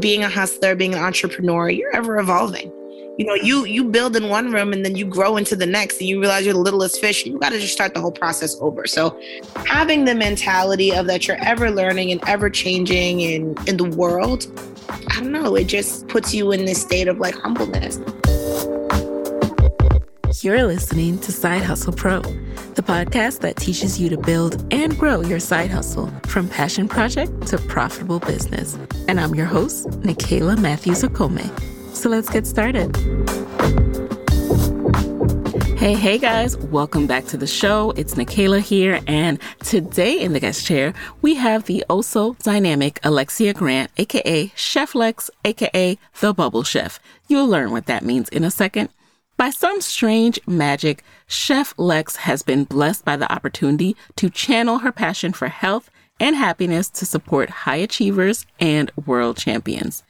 being a hustler, being an entrepreneur, you're ever evolving. You know, you you build in one room and then you grow into the next and you realize you're the littlest fish you got to just start the whole process over. So having the mentality of that you're ever learning and ever changing in in the world, I don't know, it just puts you in this state of like humbleness. You're listening to Side Hustle Pro, the podcast that teaches you to build and grow your side hustle from passion project to profitable business. And I'm your host, Nicaila Matthews Okome. So let's get started. Hey, hey guys, welcome back to the show. It's Nikayla here, and today in the guest chair, we have the also dynamic Alexia Grant, aka Chef Lex, aka the Bubble Chef. You'll learn what that means in a second. By some strange magic, Chef Lex has been blessed by the opportunity to channel her passion for health and happiness to support high achievers and world champions.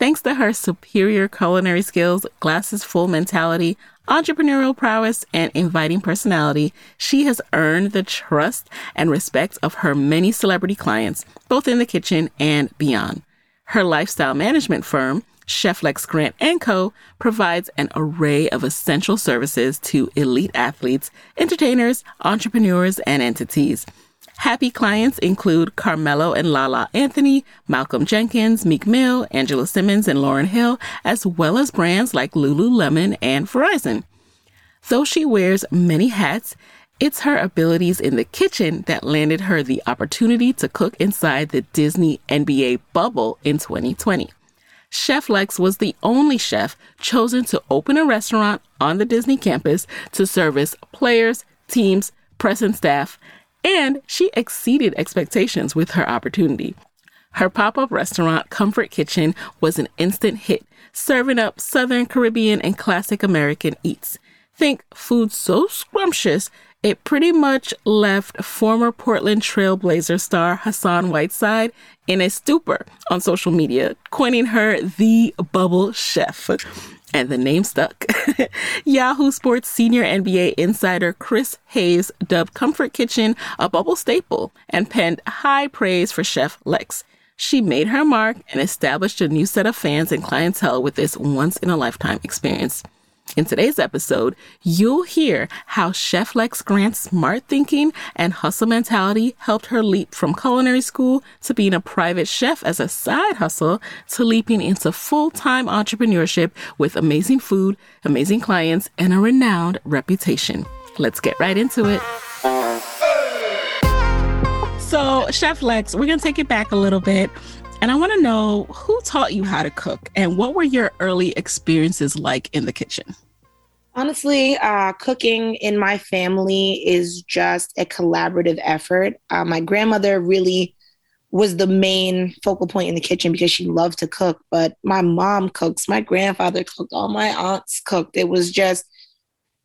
Thanks to her superior culinary skills, glasses full mentality, entrepreneurial prowess, and inviting personality, she has earned the trust and respect of her many celebrity clients, both in the kitchen and beyond. Her lifestyle management firm, Chef Lex Grant & Co. provides an array of essential services to elite athletes, entertainers, entrepreneurs, and entities. Happy clients include Carmelo and Lala Anthony, Malcolm Jenkins, Meek Mill, Angela Simmons, and Lauryn Hill, as well as brands like Lululemon and Verizon. Though she wears many hats, it's her abilities in the kitchen that landed her the opportunity to cook inside the Disney NBA bubble in 2020. Chef Lex was the only chef chosen to open a restaurant on the Disney campus to service players, teams, press, and staff, and she exceeded expectations with her opportunity. Her pop up restaurant, Comfort Kitchen, was an instant hit, serving up Southern Caribbean and classic American eats. Think food so scrumptious it pretty much left former Portland Trailblazer star Hassan Whiteside in a stupor on social media, coining her the bubble chef. And the name stuck. Yahoo Sports senior NBA insider Chris Haynes dubbed Comfort Kitchen a bubble staple and penned high praise for Chef Lex. She made her mark and established a new set of fans and clientele with this once in a lifetime experience. In today's episode, you'll hear how Chef Lex Grant's smart thinking and hustle mentality helped her leap from culinary school to being a private chef as a side hustle to leaping into full-time entrepreneurship with amazing food, amazing clients, and a renowned reputation. Let's get right into it. So, Chef Lex, we're going to take it back a little bit. And I want to know who taught you how to cook and what were your early experiences like in the kitchen? Honestly, uh, cooking in my family is just a collaborative effort. Uh, my grandmother really was the main focal point in the kitchen because she loved to cook. But my mom cooks, my grandfather cooked, all my aunts cooked. It was just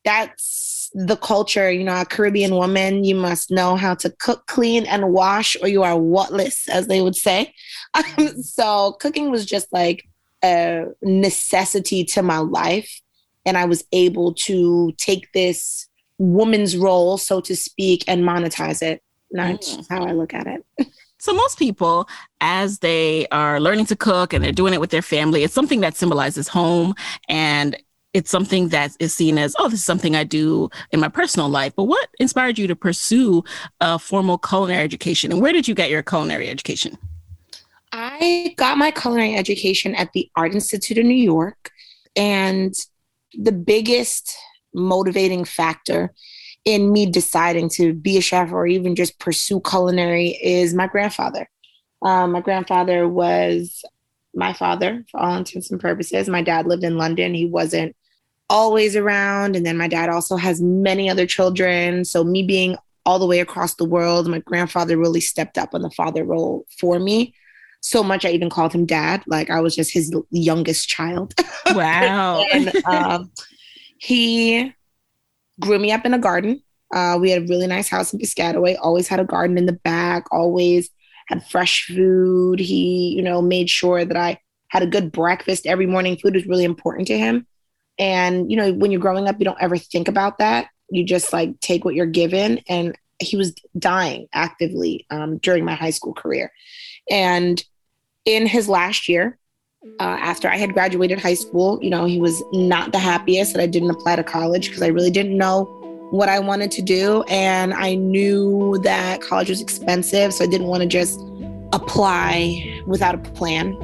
that's the culture. You know, a Caribbean woman, you must know how to cook, clean, and wash, or you are whatless, as they would say. Um, so cooking was just like a necessity to my life. And I was able to take this woman's role, so to speak, and monetize it. That's mm. how I look at it. So, most people, as they are learning to cook and they're doing it with their family, it's something that symbolizes home and it's something that is seen as, oh, this is something I do in my personal life. But what inspired you to pursue a formal culinary education? And where did you get your culinary education? I got my culinary education at the Art Institute of New York. And the biggest motivating factor in me deciding to be a chef or even just pursue culinary is my grandfather. Um, my grandfather was my father for all intents and purposes. My dad lived in London. He wasn't always around. And then my dad also has many other children. So, me being all the way across the world, my grandfather really stepped up on the father role for me so much I even called him dad. Like I was just his youngest child. Wow. and um, he grew me up in a garden. Uh, we had a really nice house in Piscataway, always had a garden in the back, always had fresh food. He, you know, made sure that I had a good breakfast every morning. Food was really important to him. And, you know, when you're growing up, you don't ever think about that. You just like take what you're given. And he was dying actively um, during my high school career. And in his last year, uh, after I had graduated high school, you know, he was not the happiest that I didn't apply to college because I really didn't know what I wanted to do. And I knew that college was expensive. So I didn't want to just apply without a plan.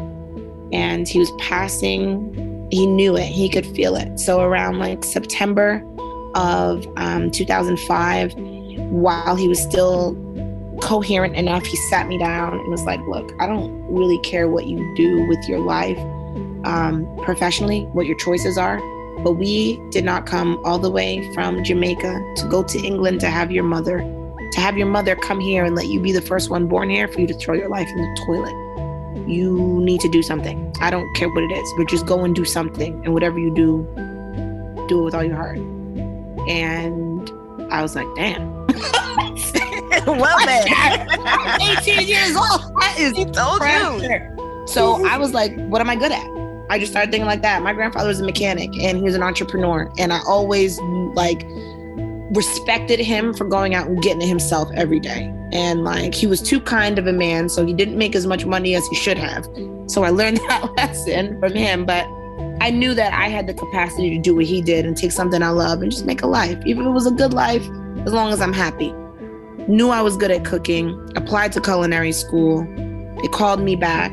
And he was passing, he knew it, he could feel it. So around like September of um, 2005, while he was still coherent enough, he sat me down and was like, Look, I don't really care what you do with your life um, professionally, what your choices are. But we did not come all the way from Jamaica to go to England to have your mother, to have your mother come here and let you be the first one born here for you to throw your life in the toilet. You need to do something. I don't care what it is, but just go and do something. And whatever you do, do it with all your heart. And I was like, damn. well then, 18 years old. That is he told you. So I was like, what am I good at? I just started thinking like that. My grandfather was a mechanic and he was an entrepreneur. And I always like respected him for going out and getting it himself every day. And like he was too kind of a man, so he didn't make as much money as he should have. So I learned that lesson from him. But I knew that I had the capacity to do what he did and take something I love and just make a life, even if it was a good life, as long as I'm happy knew I was good at cooking, applied to culinary school. They called me back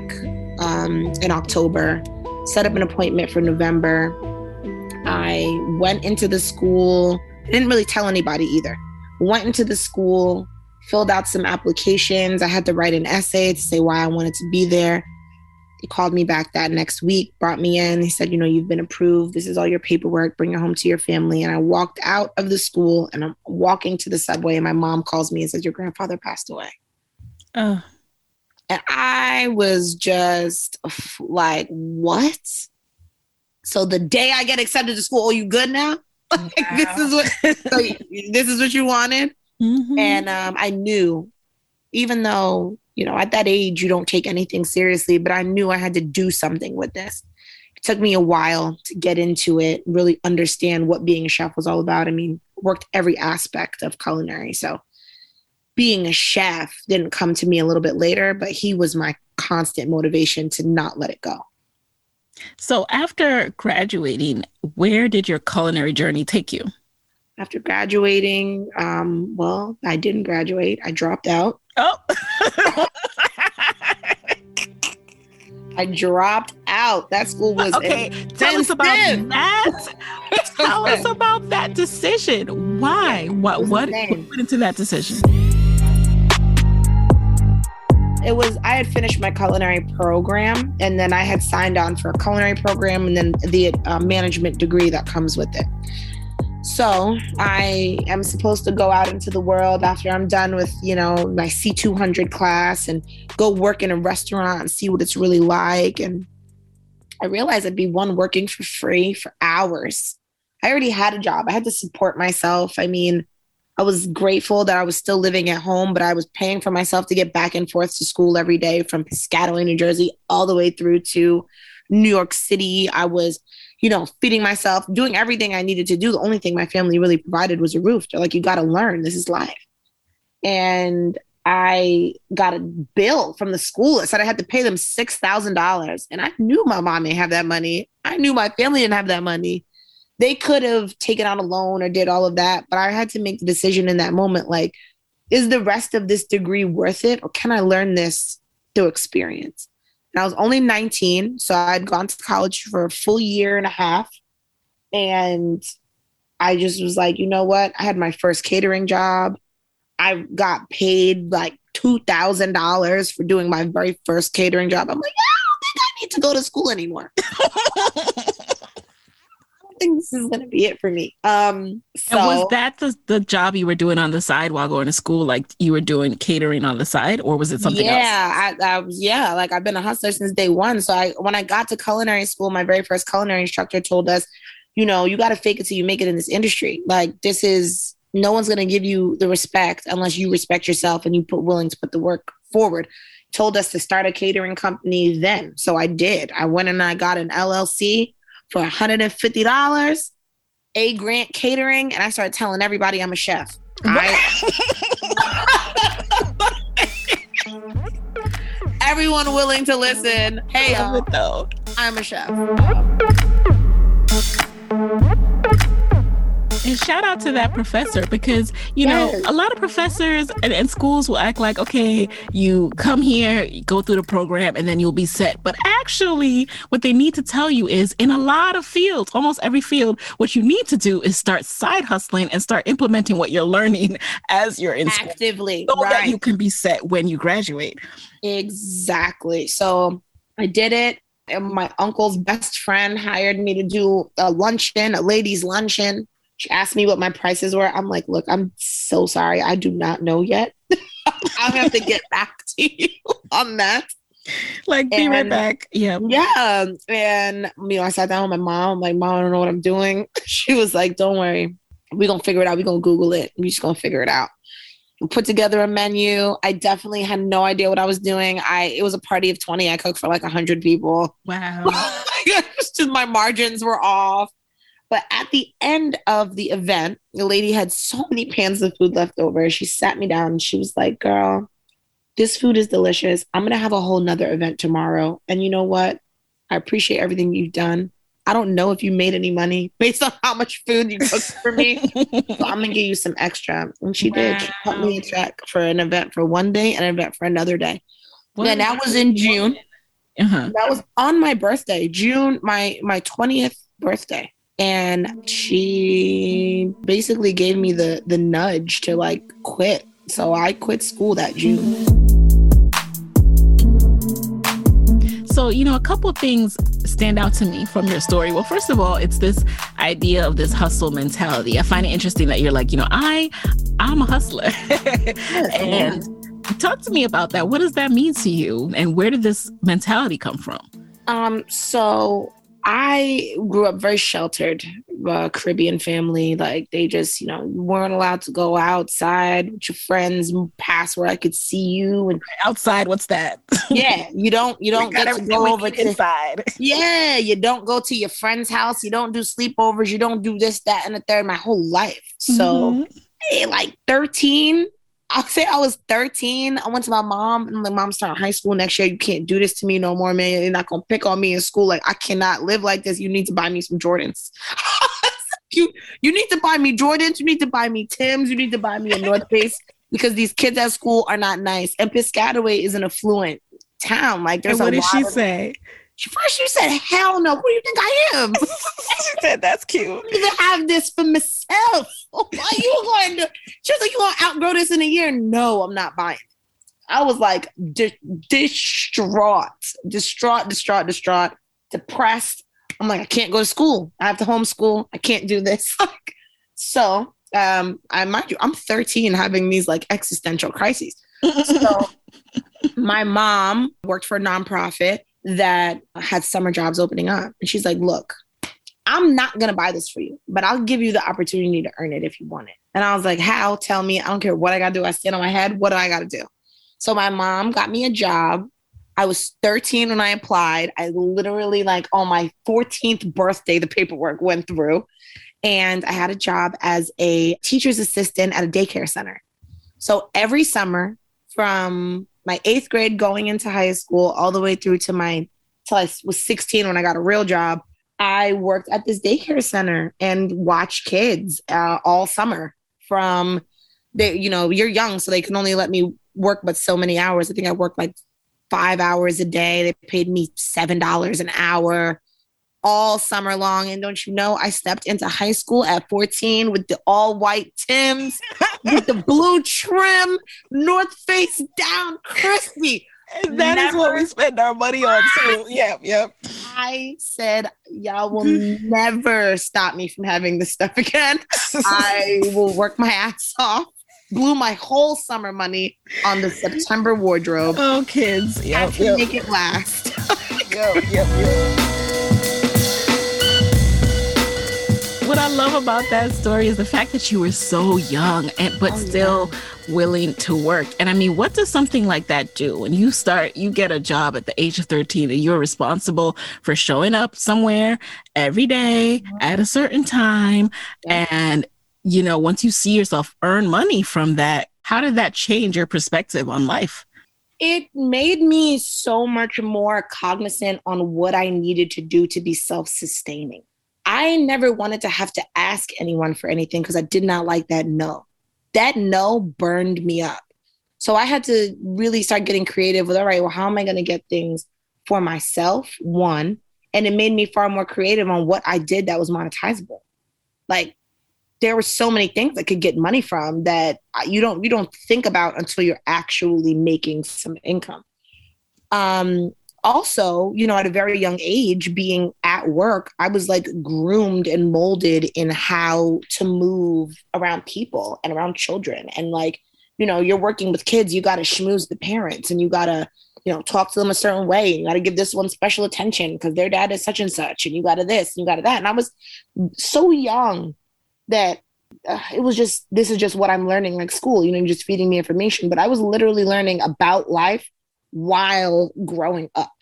um, in October, set up an appointment for November. I went into the school, didn't really tell anybody either. Went into the school, filled out some applications. I had to write an essay to say why I wanted to be there. He called me back that next week, brought me in. He said, You know, you've been approved. This is all your paperwork. Bring it home to your family. And I walked out of the school and I'm walking to the subway, and my mom calls me and says, Your grandfather passed away. Oh. And I was just like, What? So the day I get accepted to school, oh, you good now? Like, wow. this is what so this is what you wanted. Mm-hmm. And um, I knew, even though you know, at that age, you don't take anything seriously, but I knew I had to do something with this. It took me a while to get into it, really understand what being a chef was all about. I mean, worked every aspect of culinary. So being a chef didn't come to me a little bit later, but he was my constant motivation to not let it go. So after graduating, where did your culinary journey take you? After graduating, um, well, I didn't graduate. I dropped out. Oh. I dropped out. That school was okay. Tell us about that. tell us about that decision. Why? What? What, what went into that decision? It was I had finished my culinary program, and then I had signed on for a culinary program, and then the uh, management degree that comes with it. So I am supposed to go out into the world after I'm done with, you know, my C200 class and go work in a restaurant and see what it's really like. And I realized I'd be one working for free for hours. I already had a job. I had to support myself. I mean, I was grateful that I was still living at home, but I was paying for myself to get back and forth to school every day from Piscataway, New Jersey, all the way through to New York City. I was you know, feeding myself, doing everything I needed to do. The only thing my family really provided was a roof. They're like, you got to learn. This is life. And I got a bill from the school. It said I had to pay them $6,000. And I knew my mom didn't have that money. I knew my family didn't have that money. They could have taken out a loan or did all of that. But I had to make the decision in that moment like, is the rest of this degree worth it? Or can I learn this through experience? And I was only 19. So I'd gone to college for a full year and a half. And I just was like, you know what? I had my first catering job. I got paid like $2,000 for doing my very first catering job. I'm like, I don't think I need to go to school anymore. think this is going to be it for me. Um, so, and was that the, the job you were doing on the side while going to school? Like you were doing catering on the side, or was it something yeah, else? Yeah, I, I was. Yeah, like I've been a hustler since day one. So I, when I got to culinary school, my very first culinary instructor told us, you know, you got to fake it till you make it in this industry. Like this is no one's going to give you the respect unless you respect yourself and you put willing to put the work forward told us to start a catering company then. So I did. I went and I got an LLC for $150, A Grant Catering, and I started telling everybody I'm a chef. I, everyone willing to listen. Hey, I love it though. I'm a chef. And shout out to that professor because, you yes. know, a lot of professors and, and, schools will act like, okay, you come here, you go through the program, and then you'll be set. But actually, what they need to tell you is in a lot of fields, almost every field, what you need to do is start side hustling and start implementing what you're learning as you're in actively school, so right. that you can be set when you graduate. Exactly. So I did it. And my uncle's best friend hired me to do a luncheon, a ladies' luncheon asked me what my prices were. I'm like, look, I'm so sorry. I do not know yet. I'll have to get back to you on that. Like, be and, right back. Yeah. Yeah. And, you know, I sat down with my mom. I'm like, mom, I don't know what I'm doing. She was like, don't worry. We're going to figure it out. We're going to Google it. We're just going to figure it out. We put together a menu. I definitely had no idea what I was doing. I it was a party of 20. I cooked for like 100 people. Wow. just my margins were off. But at the end of the event, the lady had so many pans of food left over. She sat me down and she was like, Girl, this food is delicious. I'm going to have a whole nother event tomorrow. And you know what? I appreciate everything you've done. I don't know if you made any money based on how much food you cooked for me. so I'm going to give you some extra. And she wow. did. She cut me a check for an event for one day and an event for another day. What and that was in June. Uh-huh. That was on my birthday, June, my my 20th birthday and she basically gave me the the nudge to like quit. So i quit school that june. So you know a couple things stand out to me from your story. Well first of all it's this idea of this hustle mentality. I find it interesting that you're like you know i i'm a hustler. And talk to me about that. What does that mean to you? And where did this mentality come from? Um so I grew up very sheltered, uh, Caribbean family. Like they just, you know, weren't allowed to go outside with your friends past where I could see you. And outside, what's that? yeah, you don't, you don't get to go over to, inside. Yeah, you don't go to your friend's house. You don't do sleepovers. You don't do this, that, and the third. My whole life. So, mm-hmm. hey, like thirteen, I'll say I was 13. I went to my mom and my mom started high school next year. You can't do this to me no more, man. You're not gonna pick on me in school. Like I cannot live like this. You need to buy me some Jordans. you you need to buy me Jordans. You need to buy me Tims. You need to buy me a North Face because these kids at school are not nice. And Piscataway is an affluent town. Like there's and what a did she say? First, you said, "Hell no! Who do you think I am?" she said, "That's cute." I even have this for myself. Why you going to? She was like, "You gonna outgrow this in a year?" No, I'm not buying. I was like di- distraught, distraught, distraught, distraught, depressed. I'm like, I can't go to school. I have to homeschool. I can't do this. so, um, I mind you, I'm 13 having these like existential crises. So, my mom worked for a nonprofit that had summer jobs opening up. And she's like, look, I'm not going to buy this for you, but I'll give you the opportunity to earn it if you want it. And I was like, how? Tell me. I don't care what I got to do. I stand on my head. What do I got to do? So my mom got me a job. I was 13 when I applied. I literally, like, on my 14th birthday, the paperwork went through. And I had a job as a teacher's assistant at a daycare center. So every summer from my eighth grade going into high school all the way through to my till I was 16 when I got a real job. I worked at this daycare center and watched kids uh, all summer from they, you know, you're young, so they can only let me work but so many hours. I think I worked like five hours a day. They paid me seven dollars an hour all summer long. And don't you know, I stepped into high school at 14 with the all white Tims, with the blue trim, North Face down, crispy. And that Never, is what we spend our money on too. Yep, yep. I said, y'all will never stop me from having this stuff again. I will work my ass off. Blew my whole summer money on the September wardrobe. Oh, kids. Yep, yep. make it last. yep, yep, yep. What I love about that story is the fact that you were so young and but oh, still yeah. willing to work. And I mean, what does something like that do when you start you get a job at the age of 13 and you're responsible for showing up somewhere every day uh-huh. at a certain time yeah. and you know, once you see yourself earn money from that, how did that change your perspective on life? it made me so much more cognizant on what I needed to do to be self sustaining. I never wanted to have to ask anyone for anything because I did not like that no. That no burned me up. So I had to really start getting creative with all right, well, how am I going to get things for myself? One. And it made me far more creative on what I did that was monetizable. Like there were so many things I could get money from that you don't you don't think about until you're actually making some income. Um, also, you know, at a very young age, being at work, I was like groomed and molded in how to move around people and around children. And like, you know, you're working with kids, you got to schmooze the parents and you got to, you know, talk to them a certain way. You got to give this one special attention because their dad is such and such, and you got to this, and you got to that. And I was so young that uh, it was just this is just what I'm learning like school, you know, just feeding me information. But I was literally learning about life while growing up.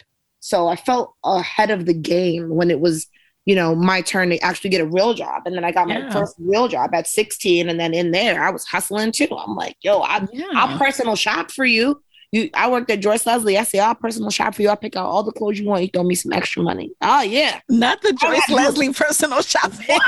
So I felt ahead of the game when it was, you know, my turn to actually get a real job. And then I got yeah. my first real job at 16. And then in there, I was hustling too. I'm like, yo, I, yeah. I'll personal shop for you. You, I worked at Joyce Leslie. I say, I'll personal shop for you. I'll pick out all the clothes you want. You throw me some extra money. Oh yeah, not the Joyce Leslie personal shopping.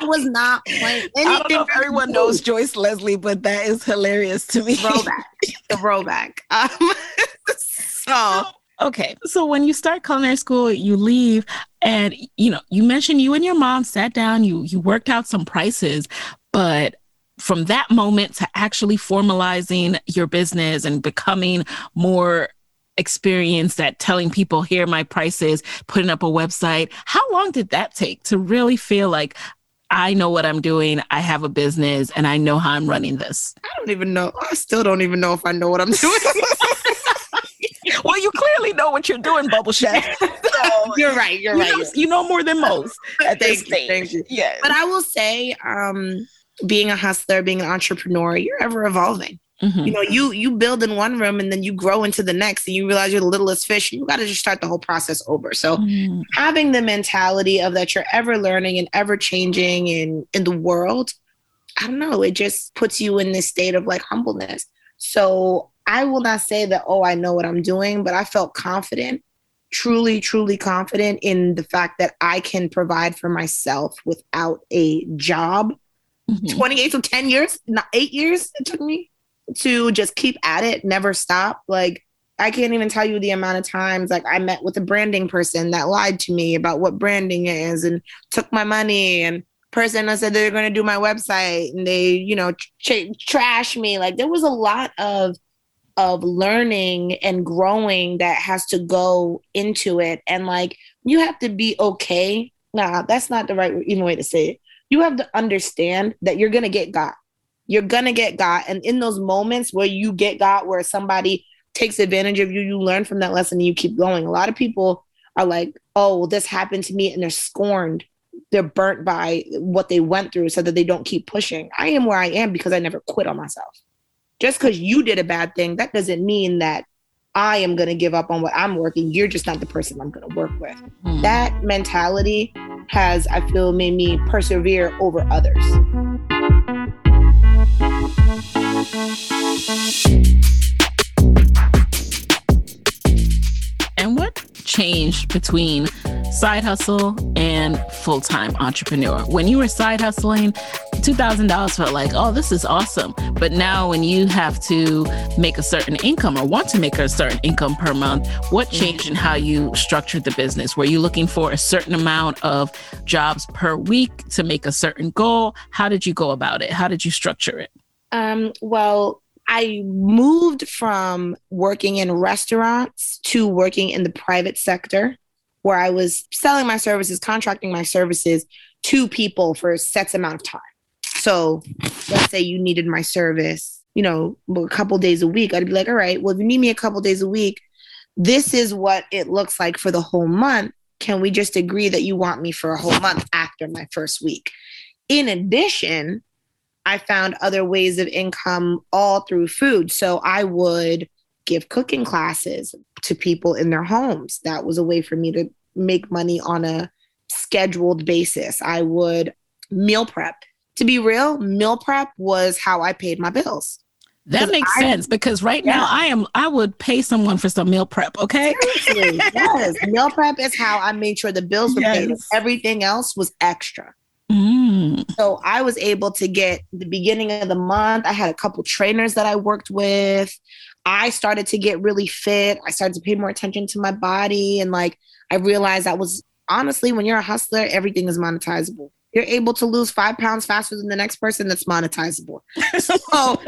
I was not playing. I don't know if everyone knows Joyce Leslie, but that is hilarious to me. Throwback, the throwback. Um, so okay, so when you start culinary school, you leave, and you know, you mentioned you and your mom sat down. You you worked out some prices, but from that moment to actually formalizing your business and becoming more experienced at telling people here my prices putting up a website how long did that take to really feel like i know what i'm doing i have a business and i know how i'm running this i don't even know. I still don't even know if i know what i'm doing. Well you clearly know what you're doing bubble chef so, you're right you're you right. know, you know more than most at thank this you, stage. thank you. yeah but i will say um being a hustler, being an entrepreneur, you're ever evolving. Mm-hmm. You know, you you build in one room and then you grow into the next and you realize you're the littlest fish. You got to just start the whole process over. So mm-hmm. having the mentality of that you're ever learning and ever changing in in the world, I don't know, it just puts you in this state of like humbleness. So I will not say that, oh, I know what I'm doing, but I felt confident, truly, truly confident in the fact that I can provide for myself without a job mm-hmm. 28 so 10 years not eight years it took me to just keep at it never stop. Like i can't even tell you the amount of times like i met with a branding person that lied to me about what branding is and took my money and person that said they're going to do my website and they you know ch- trash me. Like there was a lot of of learning and growing that has to go into it. And like you have to be okay. Nah that's not the right even way to say it you have to understand that you're going to get got. You're going to get got. And in those moments where you get got, where somebody takes advantage of you, you learn from that lesson and you keep going. A lot of people are like, oh, well, this happened to me. And they're scorned. They're burnt by what they went through so that they don't keep pushing. I am where I am because I never quit on myself. Just because you did a bad thing, that doesn't mean that I am going to give up on what I'm working. You're just not the person I'm going to work with. Mm. That mentality has, I feel, made me persevere over others. And what changed between side hustle and full time entrepreneur? When you were side hustling, $2,000 felt like, oh, this is awesome. But now, when you have to make a certain income or want to make a certain income per month, what mm-hmm. changed in how you structured the business? Were you looking for a certain amount of jobs per week to make a certain goal? How did you go about it? How did you structure it? Um, well, I moved from working in restaurants to working in the private sector where I was selling my services, contracting my services to people for a set amount of time. So let's say you needed my service, you know, a couple days a week. I'd be like, all right, well, if you need me a couple days a week, this is what it looks like for the whole month. Can we just agree that you want me for a whole month after my first week? In addition, I found other ways of income all through food. So I would give cooking classes to people in their homes. That was a way for me to make money on a scheduled basis. I would meal prep. To be real, meal prep was how I paid my bills. That makes I, sense because right yeah. now I am I would pay someone for some meal prep, okay? Yes. Meal prep is how I made sure the bills were yes. paid. Everything else was extra. Mm. So I was able to get the beginning of the month. I had a couple trainers that I worked with. I started to get really fit. I started to pay more attention to my body. And like, I realized that was honestly, when you're a hustler, everything is monetizable. You're able to lose five pounds faster than the next person that's monetizable. so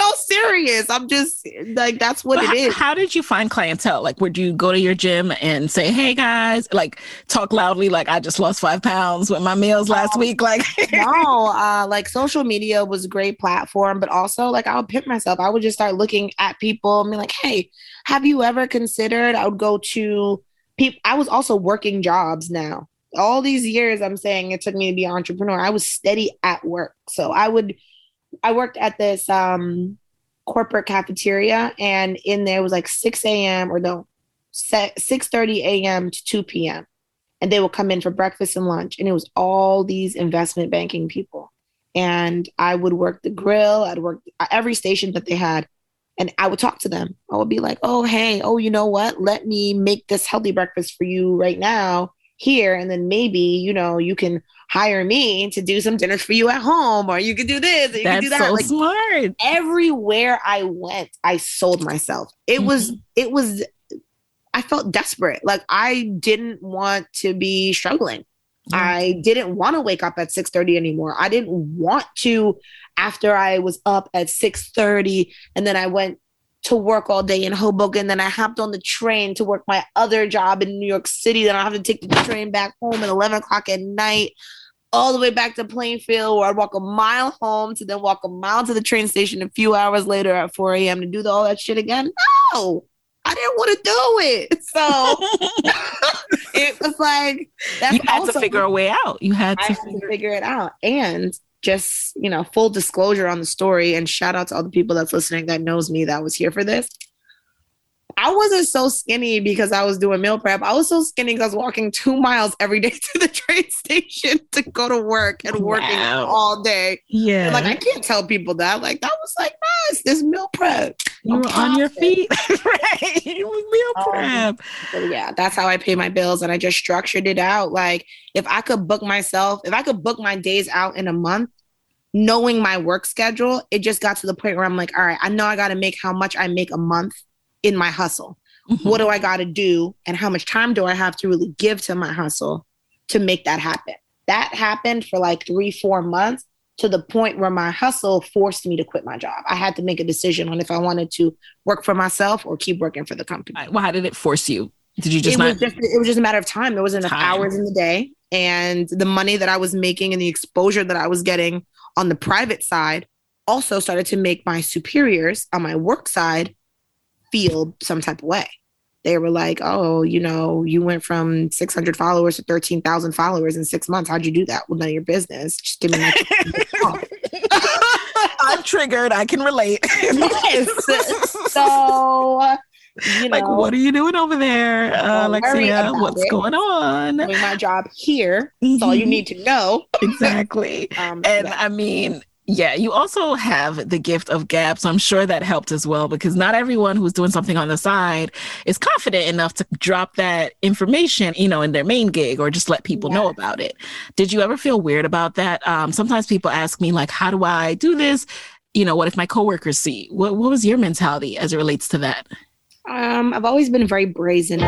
so serious. I'm just like that's what but it is. How did you find clientele? Like, would you go to your gym and say, "Hey guys," like talk loudly, like I just lost five pounds with my meals last um, week? Like, no, uh, like social media was a great platform, but also like I would pimp myself. I would just start looking at people and be like, "Hey, have you ever considered?" I would go to people. I was also working jobs now. All these years, I'm saying it took me to be an entrepreneur. I was steady at work, so I would I worked at this um, corporate cafeteria, and in there was like 6 a.m. or no, 6 30 a.m. to 2 p.m. And they would come in for breakfast and lunch, and it was all these investment banking people. And I would work the grill, I'd work every station that they had, and I would talk to them. I would be like, oh, hey, oh, you know what? Let me make this healthy breakfast for you right now here. And then maybe, you know, you can hire me to do some dinners for you at home, or you could do this, or you could do that. So like smart. Everywhere I went, I sold myself. It mm-hmm. was, it was, I felt desperate. Like I didn't want to be struggling. Mm-hmm. I didn't want to wake up at 6:30 anymore. I didn't want to after I was up at 6:30 and then I went to work all day in Hoboken. Then I hopped on the train to work my other job in New York City. Then I have to take the train back home at 11 o'clock at night all the way back to Plainfield, where I'd walk a mile home to then walk a mile to the train station a few hours later at 4 a.m. to do the, all that shit again. No, I didn't want to do it. So it was like that's you had to figure a way out. You had to, had to figure it out. And just, you know, full disclosure on the story and shout out to all the people that's listening that knows me that was here for this. I wasn't so skinny because I was doing meal prep. I was so skinny because I was walking two miles every day to the train station to go to work and working wow. all day. Yeah. And like I can't tell people that. Like that was like nice. This meal prep. You were on your feet. right. You was meal um, prep. Um, yeah, that's how I pay my bills. And I just structured it out. Like if I could book myself, if I could book my days out in a month, knowing my work schedule, it just got to the point where I'm like, all right, I know I got to make how much I make a month in my hustle. Mm-hmm. What do I got to do? And how much time do I have to really give to my hustle to make that happen? That happened for like three, four months to the point where my hustle forced me to quit my job. I had to make a decision on if I wanted to work for myself or keep working for the company. Well, how did it force you? Did you just it not? Was just, it was just a matter of time. There wasn't enough time. hours in the day. And the money that I was making and the exposure that I was getting on the private side also started to make my superiors on my work side feel some type of way. They were like, "Oh, you know, you went from 600 followers to 13,000 followers in six months. How'd you do that? Well, none of your business. Just give me my." I'm triggered. I can relate. yes. So, you know, like, what are you doing over there, uh, Alexia? What's it. going on? Doing my job here. That's mm-hmm. all you mm-hmm. need to know. exactly. Um, and yeah. I mean, yeah, you also have the gift of gab. So I'm sure that helped as well because not everyone who's doing something on the side is confident enough to drop that information, you know, in their main gig or just let people yeah. know about it. Did you ever feel weird about that? Um, sometimes people ask me, like, how do I do this? You know, what if my coworkers see? What, what was your mentality as it relates to that? Um, I've always been very brazen.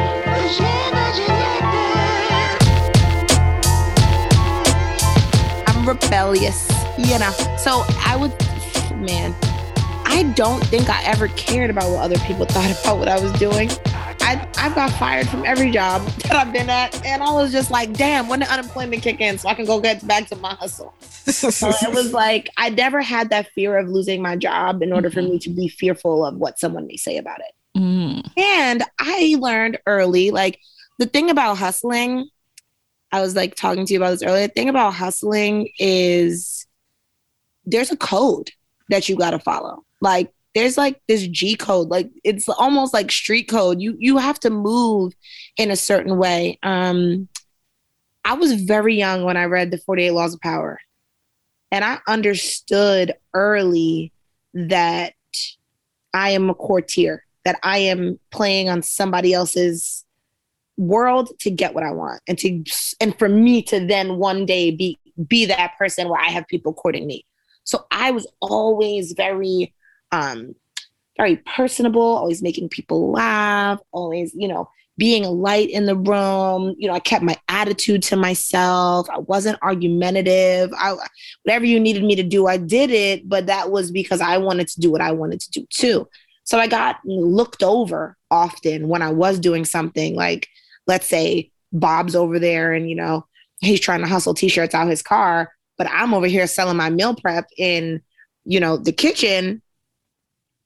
I'm rebellious you know. So I would, man, I don't think I ever cared about what other people thought about what I was doing. I, I got fired from every job that I've been at, and I was just like, damn, when did unemployment kick in so I can go get back to my hustle? so it was like, I never had that fear of losing my job in order for me to be fearful of what someone may say about it. Mm. And I learned early, like, the thing about hustling, I was like talking to you about this earlier. The thing about hustling is there's a code that you got to follow. Like there's like this G code, like it's almost like street code. You you have to move in a certain way. Um, I was very young when I read the 48 Laws of Power. And I understood early that I am a courtier, that I am playing on somebody else's world to get what I want and to and for me to then one day be be that person where I have people courting me. So I was always very um very personable, always making people laugh, always, you know, being a light in the room. You know, I kept my attitude to myself. I wasn't argumentative. I whatever you needed me to do, I did it, but that was because I wanted to do what I wanted to do too. So I got looked over often when I was doing something like let's say Bob's over there and you know, he's trying to hustle t-shirts out his car, but I'm over here selling my meal prep in, you know, the kitchen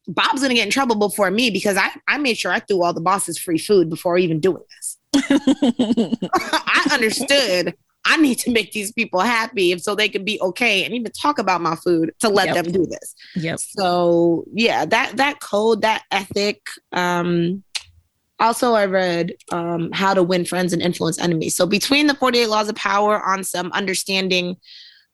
Bob's gonna get in trouble before me because I, I made sure I threw all the bosses free food before even doing this. I understood I need to make these people happy so they can be okay and even talk about my food to let yep. them do this. Yep. So yeah, that that code, that ethic. Um, also, I read um, How to Win Friends and Influence Enemies. So between the 48 Laws of Power on some understanding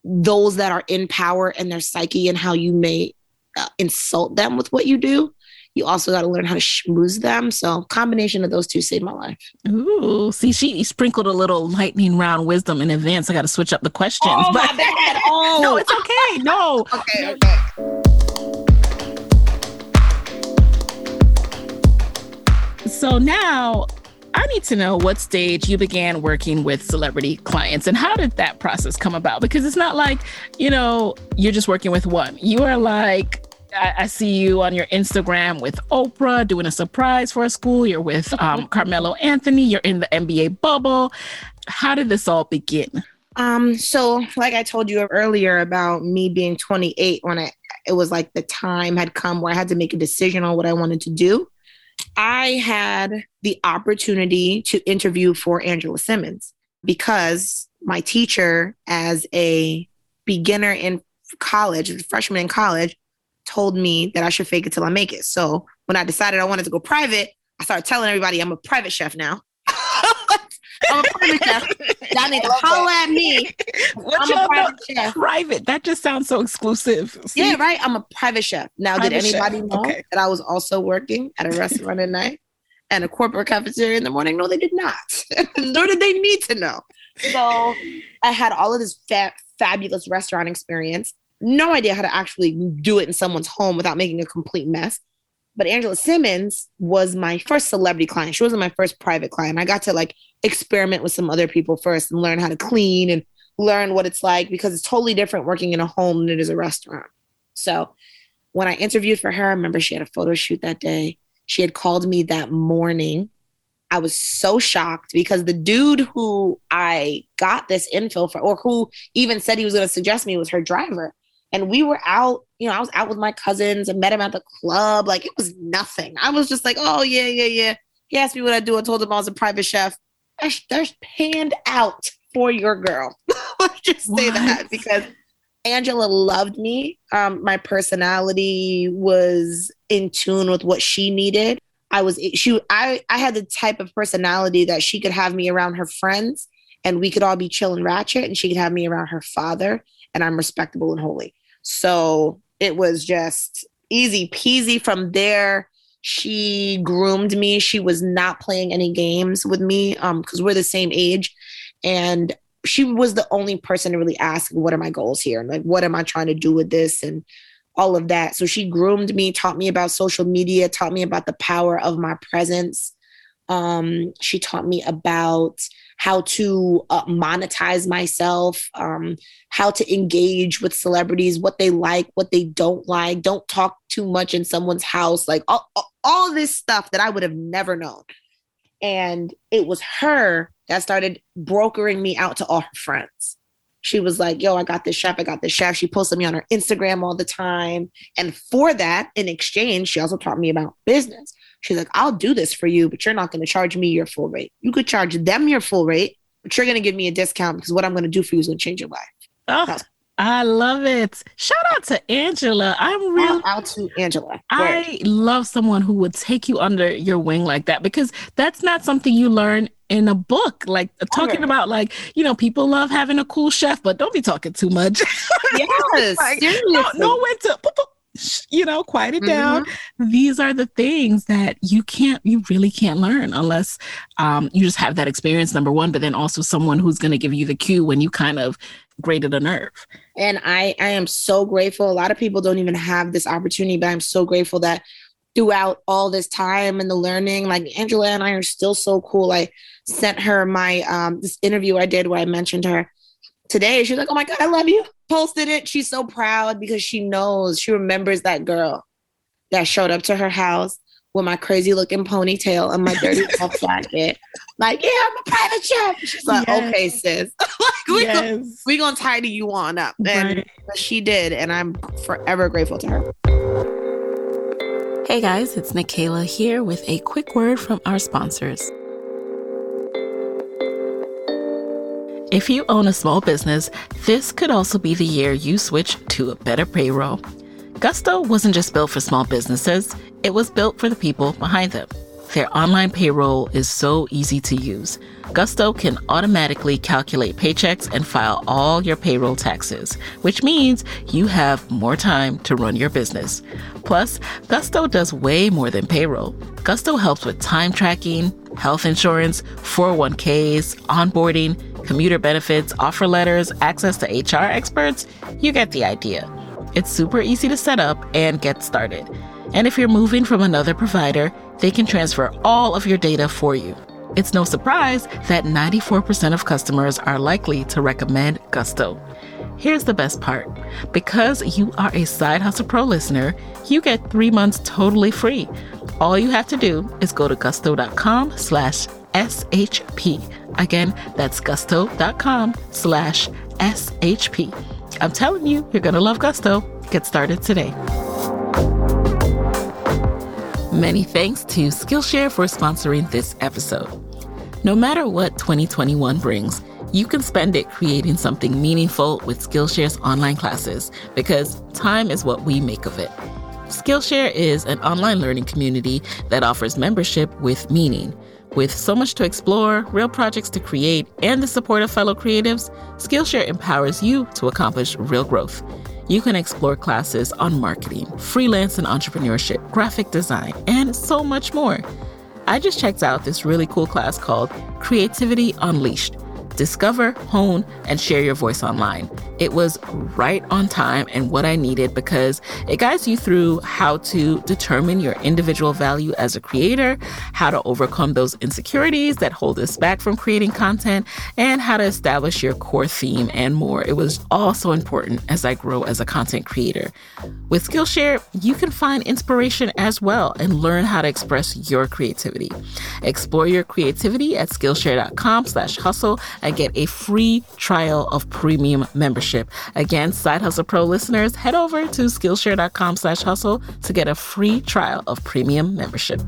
those that are in power and their psyche and how you may uh, insult them with what you do. You also got to learn how to schmooze them. So combination of those two saved my life. Ooh, see, she sprinkled a little lightning round wisdom in advance. I got to switch up the questions. Oh, but- my bad. Oh, no, it's okay. No. okay, okay. So now I need to know what stage you began working with celebrity clients and how did that process come about? Because it's not like, you know, you're just working with one. You are like, I, I see you on your Instagram with Oprah doing a surprise for a school. You're with um, Carmelo Anthony. You're in the NBA bubble. How did this all begin? Um, so like I told you earlier about me being 28 when I, it was like the time had come where I had to make a decision on what I wanted to do. I had the opportunity to interview for Angela Simmons because my teacher, as a beginner in college, freshman in college, told me that I should fake it till I make it. So when I decided I wanted to go private, I started telling everybody I'm a private chef now. I'm a private chef. Y'all need to holler at me. What I'm a private chef. Private. That just sounds so exclusive. See? Yeah, right. I'm a private chef. Now, private did anybody chef. know okay. that I was also working at a restaurant at night and a corporate cafeteria in the morning? No, they did not. Nor did they need to know. So I had all of this fa- fabulous restaurant experience no idea how to actually do it in someone's home without making a complete mess. But Angela Simmons was my first celebrity client. She wasn't my first private client. I got to like experiment with some other people first and learn how to clean and learn what it's like because it's totally different working in a home than it is a restaurant. So when I interviewed for her, I remember she had a photo shoot that day. She had called me that morning. I was so shocked because the dude who I got this info for, or who even said he was going to suggest me, was her driver. And we were out, you know, I was out with my cousins and met him at the club. Like it was nothing. I was just like, oh, yeah, yeah, yeah. He asked me what I do. I told him I was a private chef. There's panned out for your girl. Let's just say what? that because Angela loved me. Um, my personality was in tune with what she needed. I was she I I had the type of personality that she could have me around her friends and we could all be chill and ratchet and she could have me around her father and I'm respectable and holy. So it was just easy peasy from there. She groomed me. She was not playing any games with me because um, we're the same age. And she was the only person to really ask, What are my goals here? and Like, what am I trying to do with this? And all of that. So she groomed me, taught me about social media, taught me about the power of my presence. Um, she taught me about how to uh, monetize myself, um, how to engage with celebrities, what they like, what they don't like. Don't talk too much in someone's house, like all, all this stuff that I would have never known. And it was her that started brokering me out to all her friends. She was like, Yo, I got this chef, I got this chef. She posted me on her Instagram all the time. And for that, in exchange, she also taught me about business. She's like, I'll do this for you, but you're not going to charge me your full rate. You could charge them your full rate, but you're going to give me a discount because what I'm going to do for you is going to change your life. Oh, I love it. Shout out to Angela. I'm really out to Angela. I love someone who would take you under your wing like that because that's not something you learn in a book. Like uh, talking about like, you know, people love having a cool chef, but don't be talking too much. Yes. like, know, know when to you know, quiet it down. Mm-hmm. These are the things that you can't, you really can't learn unless um, you just have that experience, number one, but then also someone who's going to give you the cue when you kind of grated a nerve. And I, I am so grateful. A lot of people don't even have this opportunity, but I'm so grateful that throughout all this time and the learning, like Angela and I are still so cool. I sent her my um, this interview I did where I mentioned her today. She's like, "Oh my god, I love you." Posted it. She's so proud because she knows she remembers that girl that showed up to her house with my crazy looking ponytail and my dirty puff jacket. Like, yeah, I'm a private chef. She's like, yes. okay, sis. like, we yes. gonna, we gonna tidy you on up. And right. she did, and I'm forever grateful to her. Hey guys, it's Nicaila here with a quick word from our sponsors. If you own a small business, this could also be the year you switch to a better payroll. Gusto wasn't just built for small businesses, it was built for the people behind them. Their online payroll is so easy to use. Gusto can automatically calculate paychecks and file all your payroll taxes, which means you have more time to run your business. Plus, Gusto does way more than payroll. Gusto helps with time tracking, health insurance, 401ks, onboarding, commuter benefits, offer letters, access to HR experts. You get the idea. It's super easy to set up and get started. And if you're moving from another provider, they can transfer all of your data for you. It's no surprise that 94% of customers are likely to recommend Gusto. Here's the best part. Because you are a Side Hustle Pro listener, you get three months totally free. All you have to do is go to gusto.com slash SHP. Again, that's gusto.com slash SHP. I'm telling you, you're going to love Gusto. Get started today. Many thanks to Skillshare for sponsoring this episode. No matter what 2021 brings, you can spend it creating something meaningful with Skillshare's online classes because time is what we make of it. Skillshare is an online learning community that offers membership with meaning. With so much to explore, real projects to create, and the support of fellow creatives, Skillshare empowers you to accomplish real growth you can explore classes on marketing, freelance and entrepreneurship, graphic design, and so much more. I just checked out this really cool class called Creativity Unleashed discover, hone, and share your voice online. It was right on time and what I needed because it guides you through how to determine your individual value as a creator, how to overcome those insecurities that hold us back from creating content, and how to establish your core theme and more. It was all so important as I grow as a content creator. With Skillshare, you can find inspiration as well and learn how to express your creativity. Explore your creativity at Skillshare.com slash hustle and get a free trial of premium membership. Again, Side Hustle Pro listeners, head over to Skillshare.com slash hustle to get a free trial of premium membership.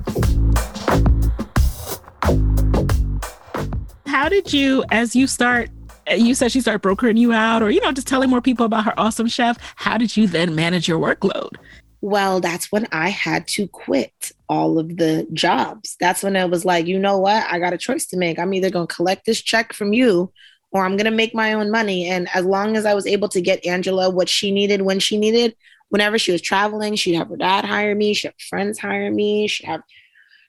How did you, as you start you said she started brokering you out or you know just telling more people about her awesome chef how did you then manage your workload well, that's when I had to quit all of the jobs. That's when it was like, you know what? I got a choice to make. I'm either going to collect this check from you or I'm going to make my own money. And as long as I was able to get Angela what she needed when she needed, whenever she was traveling, she'd have her dad hire me, she'd have friends hire me, she'd have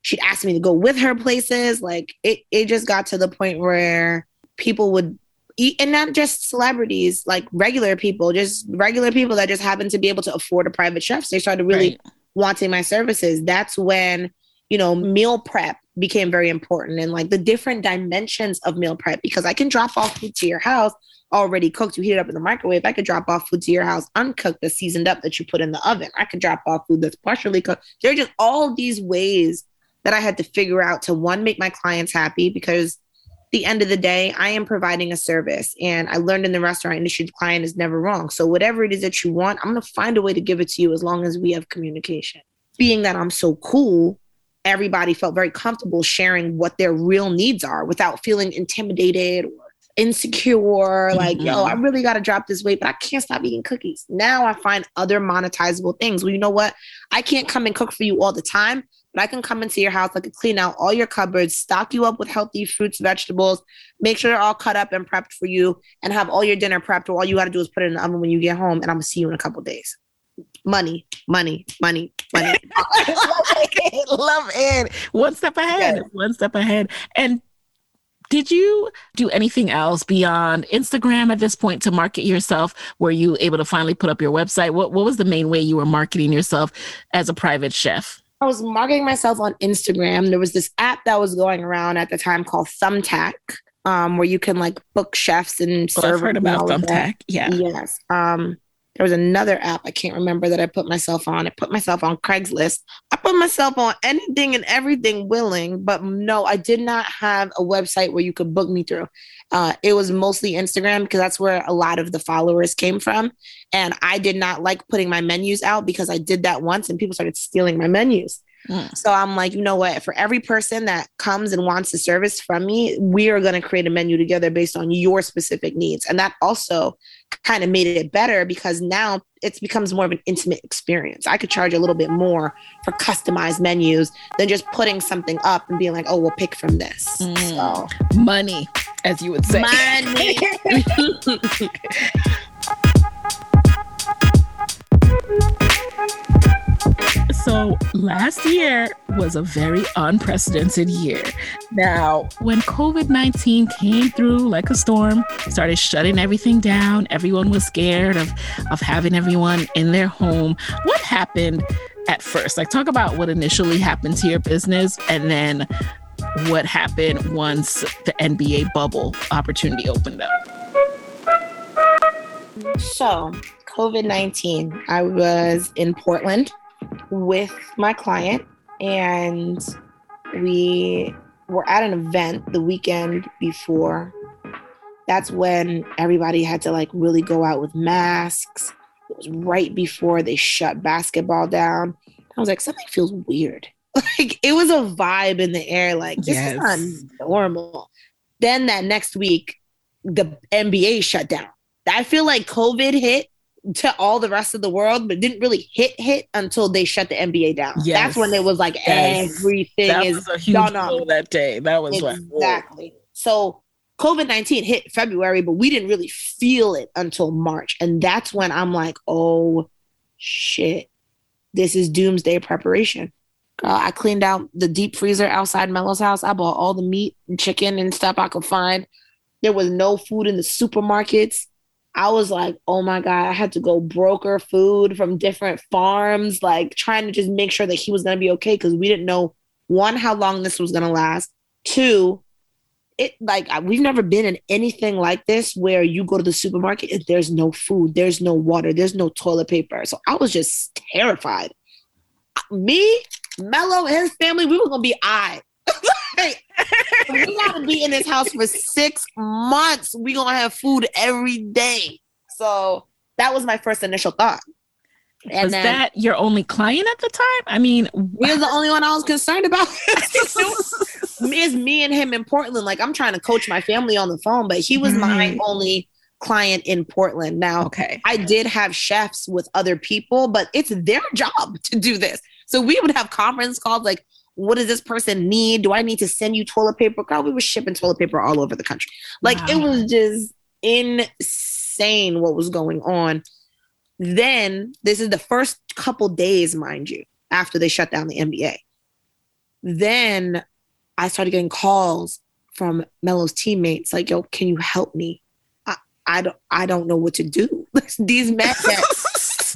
she'd ask me to go with her places. Like it it just got to the point where people would eat and not just celebrities, like regular people, just regular people that just happen to be able to afford a private chef. So They started really right. Wanting my services. That's when, you know, meal prep became very important and like the different dimensions of meal prep because I can drop off food to your house already cooked. You heat it up in the microwave. I could drop off food to your house uncooked, that's seasoned up that you put in the oven. I could drop off food that's partially cooked. There are just all these ways that I had to figure out to one, make my clients happy because the end of the day, I am providing a service. And I learned in the restaurant industry, the client is never wrong. So whatever it is that you want, I'm going to find a way to give it to you as long as we have communication. Being that I'm so cool, everybody felt very comfortable sharing what their real needs are without feeling intimidated or insecure, like, mm-hmm. yo, I really got to drop this weight, but I can't stop eating cookies. Now I find other monetizable things. Well, you know what? I can't come and cook for you all the time, but I can come into your house, I can clean out all your cupboards, stock you up with healthy fruits, vegetables, make sure they're all cut up and prepped for you, and have all your dinner prepped. Or all you got to do is put it in the oven when you get home, and I'm gonna see you in a couple days. Money, money, money, money. love it. Love it. One step ahead. Yes. One step ahead. And did you do anything else beyond Instagram at this point to market yourself? Were you able to finally put up your website? What what was the main way you were marketing yourself as a private chef? I was marketing myself on Instagram. There was this app that was going around at the time called Thumbtack, um, where you can like book chefs and serve. Oh, I've heard about Thumbtack. Yeah. Yes. Um, there was another app I can't remember that I put myself on. I put myself on Craigslist. I put myself on anything and everything willing, but no, I did not have a website where you could book me through. Uh, it was mostly Instagram because that's where a lot of the followers came from. And I did not like putting my menus out because I did that once and people started stealing my menus. Mm. So I'm like, you know what? For every person that comes and wants a service from me, we are going to create a menu together based on your specific needs. And that also kind of made it better because now it becomes more of an intimate experience. I could charge a little bit more for customized menus than just putting something up and being like, oh, we'll pick from this. Mm. So money, as you would say. Money. So last year was a very unprecedented year. Now, when COVID 19 came through like a storm, started shutting everything down, everyone was scared of, of having everyone in their home. What happened at first? Like, talk about what initially happened to your business and then what happened once the NBA bubble opportunity opened up. So, COVID 19, I was in Portland with my client and we were at an event the weekend before. That's when everybody had to like really go out with masks. It was right before they shut basketball down. I was like, something feels weird. Like it was a vibe in the air, like this yes. is not normal. Then that next week, the NBA shut down. I feel like COVID hit to all the rest of the world, but didn't really hit hit until they shut the NBA down. Yes. That's when it was like yes. everything that is was a huge done that day. That was exactly. Like, so COVID nineteen hit February, but we didn't really feel it until March, and that's when I'm like, oh shit, this is doomsday preparation. Girl, I cleaned out the deep freezer outside Melo's house. I bought all the meat and chicken and stuff I could find. There was no food in the supermarkets. I was like, oh my God, I had to go broker food from different farms, like trying to just make sure that he was going to be okay because we didn't know one, how long this was going to last. Two, it like we've never been in anything like this where you go to the supermarket and there's no food, there's no water, there's no toilet paper. So I was just terrified. Me, Melo, and his family, we were gonna be I. we gotta be in this house for six months. We gonna have food every day. So that was my first initial thought. And was then, that your only client at the time? I mean, we're the only one I was concerned about. it's me and him in Portland. Like I'm trying to coach my family on the phone, but he was mm. my only client in Portland. Now, okay, I did have chefs with other people, but it's their job to do this. So we would have conference calls like, what does this person need? Do I need to send you toilet paper? God, we were shipping toilet paper all over the country. Like wow. it was just insane what was going on. Then this is the first couple days, mind you, after they shut down the NBA. Then I started getting calls from Melo's teammates like, yo, can you help me? I, I don't I don't know what to do. These men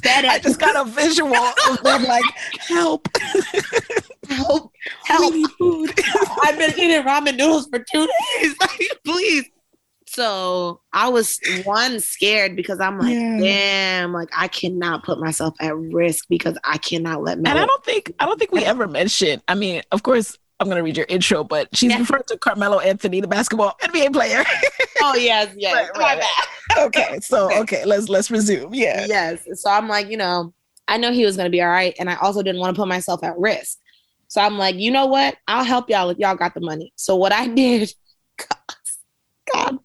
that I just got a visual of them like, help. help, help. food. I've been eating ramen noodles for two days. please. So I was one scared because I'm like, yeah. damn, like I cannot put myself at risk because I cannot let. Me and I don't think I don't think we ever mentioned. I mean, of course, I'm gonna read your intro, but she's yeah. referring to Carmelo Anthony, the basketball NBA player. oh yes, yes. Oh, right, right. okay, so okay, let's let's resume. Yeah. Yes. So I'm like, you know, I know he was gonna be all right, and I also didn't want to put myself at risk. So I'm like, you know what? I'll help y'all if y'all got the money. So what I did, God, God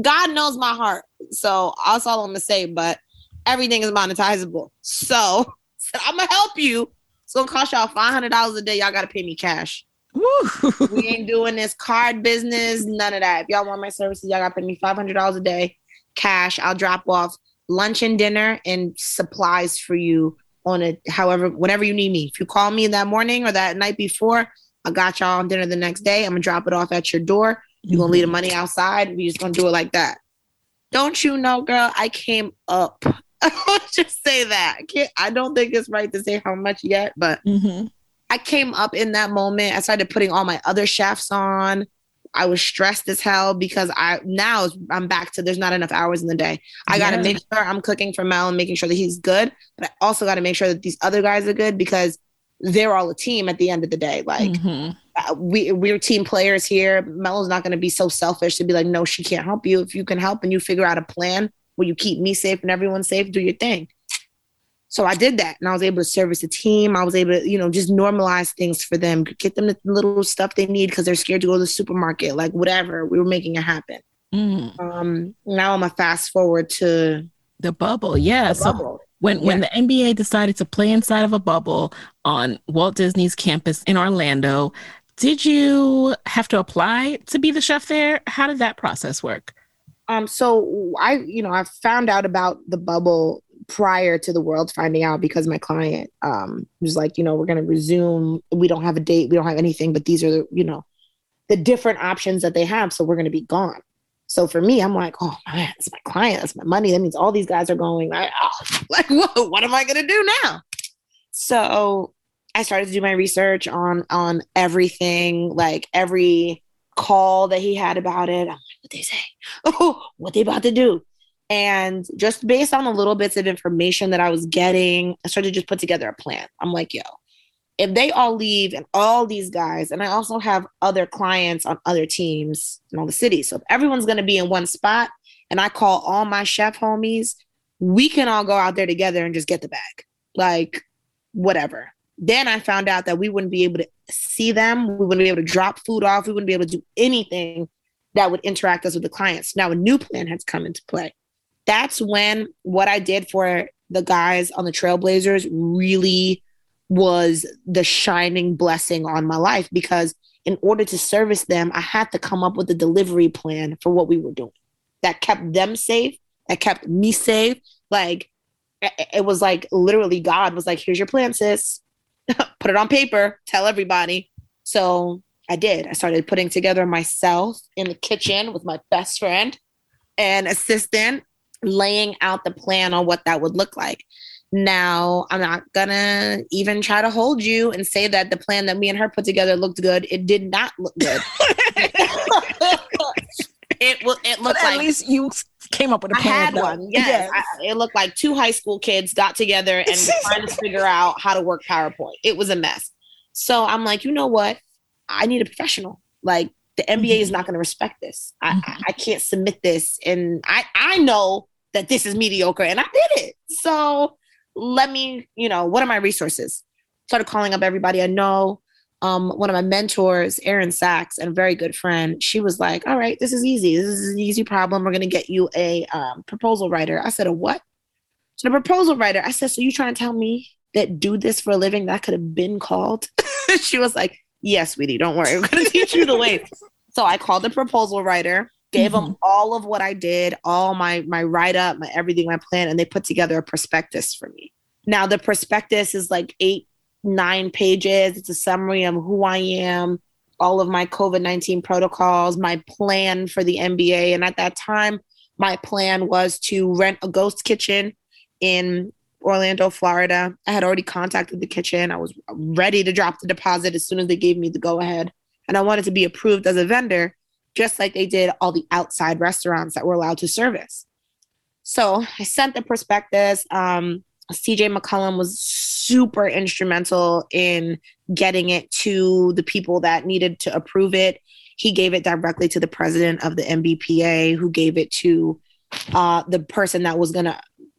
God knows my heart. So that's all I'm gonna say. But everything is monetizable. So, so I'm gonna help you. It's gonna cost y'all five hundred dollars a day. Y'all gotta pay me cash. We ain't doing this card business, none of that. If y'all want my services, y'all gotta pay me five hundred dollars a day, cash. I'll drop off lunch and dinner and supplies for you on a however, whenever you need me. If you call me that morning or that night before, I got y'all on dinner the next day. I'm gonna drop it off at your door. You're gonna leave the money outside. We just gonna do it like that. Don't you know, girl? I came up. I'll just say that. I, can't, I don't think it's right to say how much yet, but mm-hmm. I came up in that moment. I started putting all my other chefs on. I was stressed as hell because I now I'm back to there's not enough hours in the day. I got to make sure I'm cooking for Mel and making sure that he's good, but I also got to make sure that these other guys are good because they're all a team at the end of the day. Like mm-hmm. uh, we we're team players here. Melo's not going to be so selfish to be like, no, she can't help you. If you can help and you figure out a plan where you keep me safe and everyone safe, do your thing. So I did that and I was able to service the team. I was able to, you know, just normalize things for them, get them the little stuff they need because they're scared to go to the supermarket, like whatever. We were making it happen. Mm. Um, now I'm a fast forward to the bubble. Yeah. The so bubble. when yeah. when the NBA decided to play inside of a bubble on Walt Disney's campus in Orlando, did you have to apply to be the chef there? How did that process work? Um, so I, you know, I found out about the bubble prior to the world finding out because my client um, was like, you know, we're going to resume. We don't have a date. We don't have anything, but these are the, you know, the different options that they have. So we're going to be gone. So for me, I'm like, oh man, it's my client. That's my money. That means all these guys are going. Like, oh, like whoa, what am I going to do now? So I started to do my research on on everything, like every call that he had about it. I'm like, what they say? Oh, what they about to do? And just based on the little bits of information that I was getting, I started to just put together a plan. I'm like, yo, if they all leave and all these guys, and I also have other clients on other teams in all the cities. So if everyone's going to be in one spot and I call all my chef homies, we can all go out there together and just get the bag. Like, whatever. Then I found out that we wouldn't be able to see them. We wouldn't be able to drop food off. We wouldn't be able to do anything that would interact us with the clients. Now a new plan has come into play that's when what I did for the guys on the Trailblazers really was the shining blessing on my life because in order to service them, I had to come up with a delivery plan for what we were doing that kept them safe, that kept me safe. Like it was like literally God was like, here's your plan, sis. Put it on paper, tell everybody. So I did. I started putting together myself in the kitchen with my best friend and assistant laying out the plan on what that would look like. Now, I'm not gonna even try to hold you and say that the plan that me and her put together looked good. It did not look good. it will. It looked at like least you came up with a plan. I had though. one. Yes, yes. I, it looked like two high school kids got together and trying to figure out how to work PowerPoint. It was a mess. So I'm like, you know what? I need a professional. Like the NBA mm-hmm. is not going to respect this. I, mm-hmm. I, I can't submit this, and I I know that this is mediocre and I did it. So let me, you know, what are my resources? Started calling up everybody I know. Um, one of my mentors, Erin Sachs, and a very good friend, she was like, All right, this is easy. This is an easy problem. We're going to get you a um, proposal writer. I said, A what? So the proposal writer, I said, So you trying to tell me that do this for a living that could have been called? she was like, Yes, sweetie, don't worry. We're going to teach you the way. So I called the proposal writer gave mm-hmm. them all of what I did, all my my write up, my everything, my plan, and they put together a prospectus for me. Now the prospectus is like eight, nine pages. It's a summary of who I am, all of my COVID nineteen protocols, my plan for the NBA, and at that time, my plan was to rent a ghost kitchen in Orlando, Florida. I had already contacted the kitchen. I was ready to drop the deposit as soon as they gave me the go ahead. And I wanted to be approved as a vendor just like they did all the outside restaurants that were allowed to service. So I sent the prospectus. Um, CJ McCollum was super instrumental in getting it to the people that needed to approve it. He gave it directly to the president of the NBPA, who gave it to uh, the person that was going to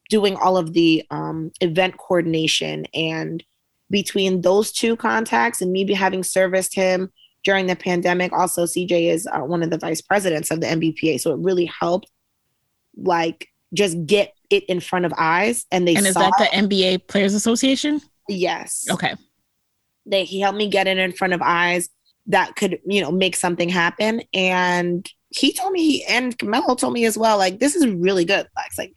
doing all of the um, event coordination. And between those two contacts and me having serviced him during the pandemic. Also, CJ is uh, one of the vice presidents of the NBPA, so it really helped, like, just get it in front of eyes. And they and is that the NBA Players Association? Yes. Okay. They he helped me get it in front of eyes that could you know make something happen, and he told me he and Melo told me as well, like this is really good. Like, like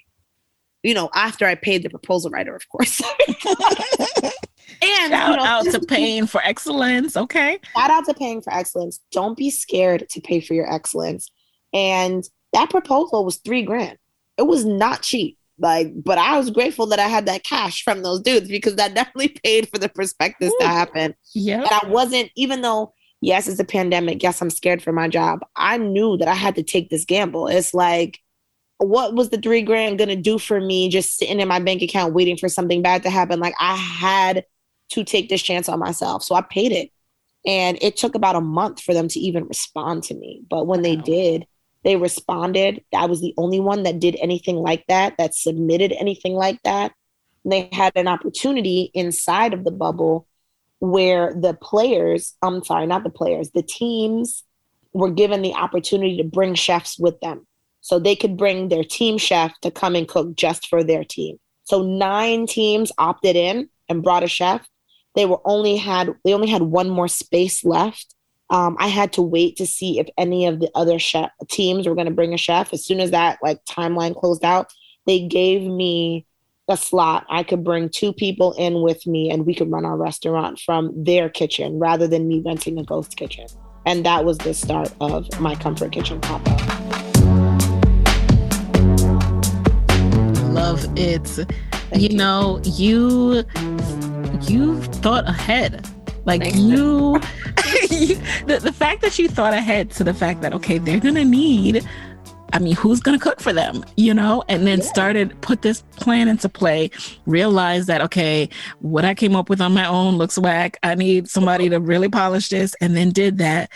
you know, after I paid the proposal writer, of course. And shout you know, out to paying for excellence. Okay. Shout out to paying for excellence. Don't be scared to pay for your excellence. And that proposal was three grand. It was not cheap. Like, but I was grateful that I had that cash from those dudes because that definitely paid for the prospectus Ooh. to happen. Yeah. And I wasn't, even though, yes, it's a pandemic. Yes, I'm scared for my job. I knew that I had to take this gamble. It's like, what was the three grand gonna do for me just sitting in my bank account waiting for something bad to happen? Like I had to take this chance on myself. So I paid it. And it took about a month for them to even respond to me. But when wow. they did, they responded. I was the only one that did anything like that, that submitted anything like that. And they had an opportunity inside of the bubble where the players, I'm sorry, not the players, the teams were given the opportunity to bring chefs with them. So they could bring their team chef to come and cook just for their team. So nine teams opted in and brought a chef they were only had they only had one more space left. Um, I had to wait to see if any of the other chef teams were going to bring a chef. As soon as that like timeline closed out, they gave me a slot. I could bring two people in with me, and we could run our restaurant from their kitchen rather than me renting a ghost kitchen. And that was the start of my comfort kitchen pop up. Love it. Thank you, you know, you you thought ahead. Like you, you the, the fact that you thought ahead to the fact that, okay, they're going to need I mean, who's going to cook for them, you know? And then yeah. started put this plan into play, realized that, okay, what I came up with on my own looks whack. I need somebody to really polish this. And then did that.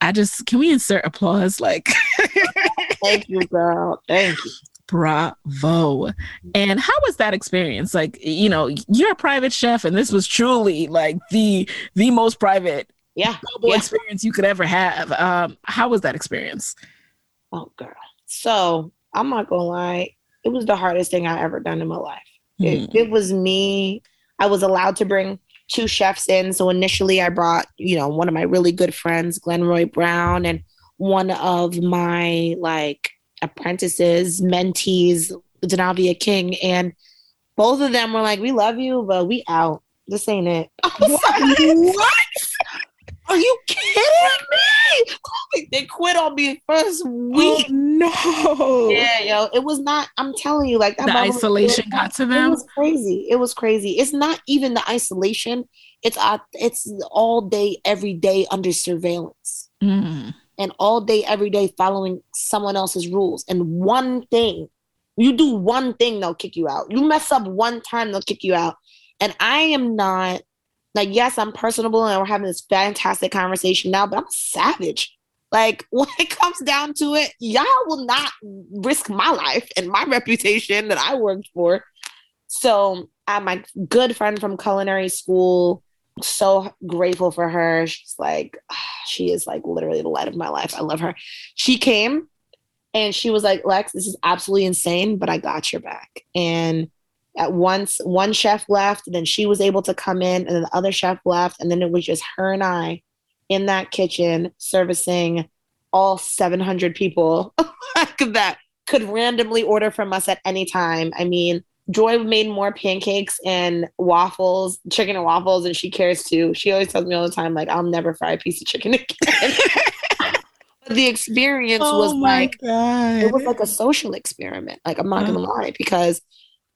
I just, can we insert applause? Like, thank you, girl. Thank you bravo. And how was that experience? Like, you know, you're a private chef, and this was truly like the the most private yeah, yeah. experience you could ever have. Um, how was that experience? Oh, girl. So I'm not gonna lie, it was the hardest thing I ever done in my life. Mm. It, hmm. it was me. I was allowed to bring two chefs in. So initially, I brought you know one of my really good friends, Glenroy Brown, and one of my like apprentices, mentees, Denavia King, and both of them were like, "We love you, but we out. This ain't it." What? what? Are you kidding me? they quit on me first week. Oh, no. Yeah, yo, it was not. I'm telling you, like that the isolation got to them. It was crazy. It was crazy. It's not even the isolation. It's uh, it's all day, every day under surveillance. Mm and all day, every day following someone else's rules. And one thing, you do one thing, they'll kick you out. You mess up one time, they'll kick you out. And I am not like, yes, I'm personable and we're having this fantastic conversation now, but I'm savage. Like when it comes down to it, y'all will not risk my life and my reputation that I worked for. So, uh, my good friend from culinary school, so grateful for her. She's like, she is like literally the light of my life. I love her. She came and she was like, Lex, this is absolutely insane, but I got your back. And at once, one chef left, then she was able to come in, and then the other chef left, and then it was just her and I in that kitchen servicing all 700 people that could randomly order from us at any time. I mean, Joy made more pancakes and waffles, chicken and waffles, and she cares too. She always tells me all the time, like, I'll never fry a piece of chicken again. But the experience oh was like God. it was like a social experiment. Like I'm not gonna uh-huh. lie, because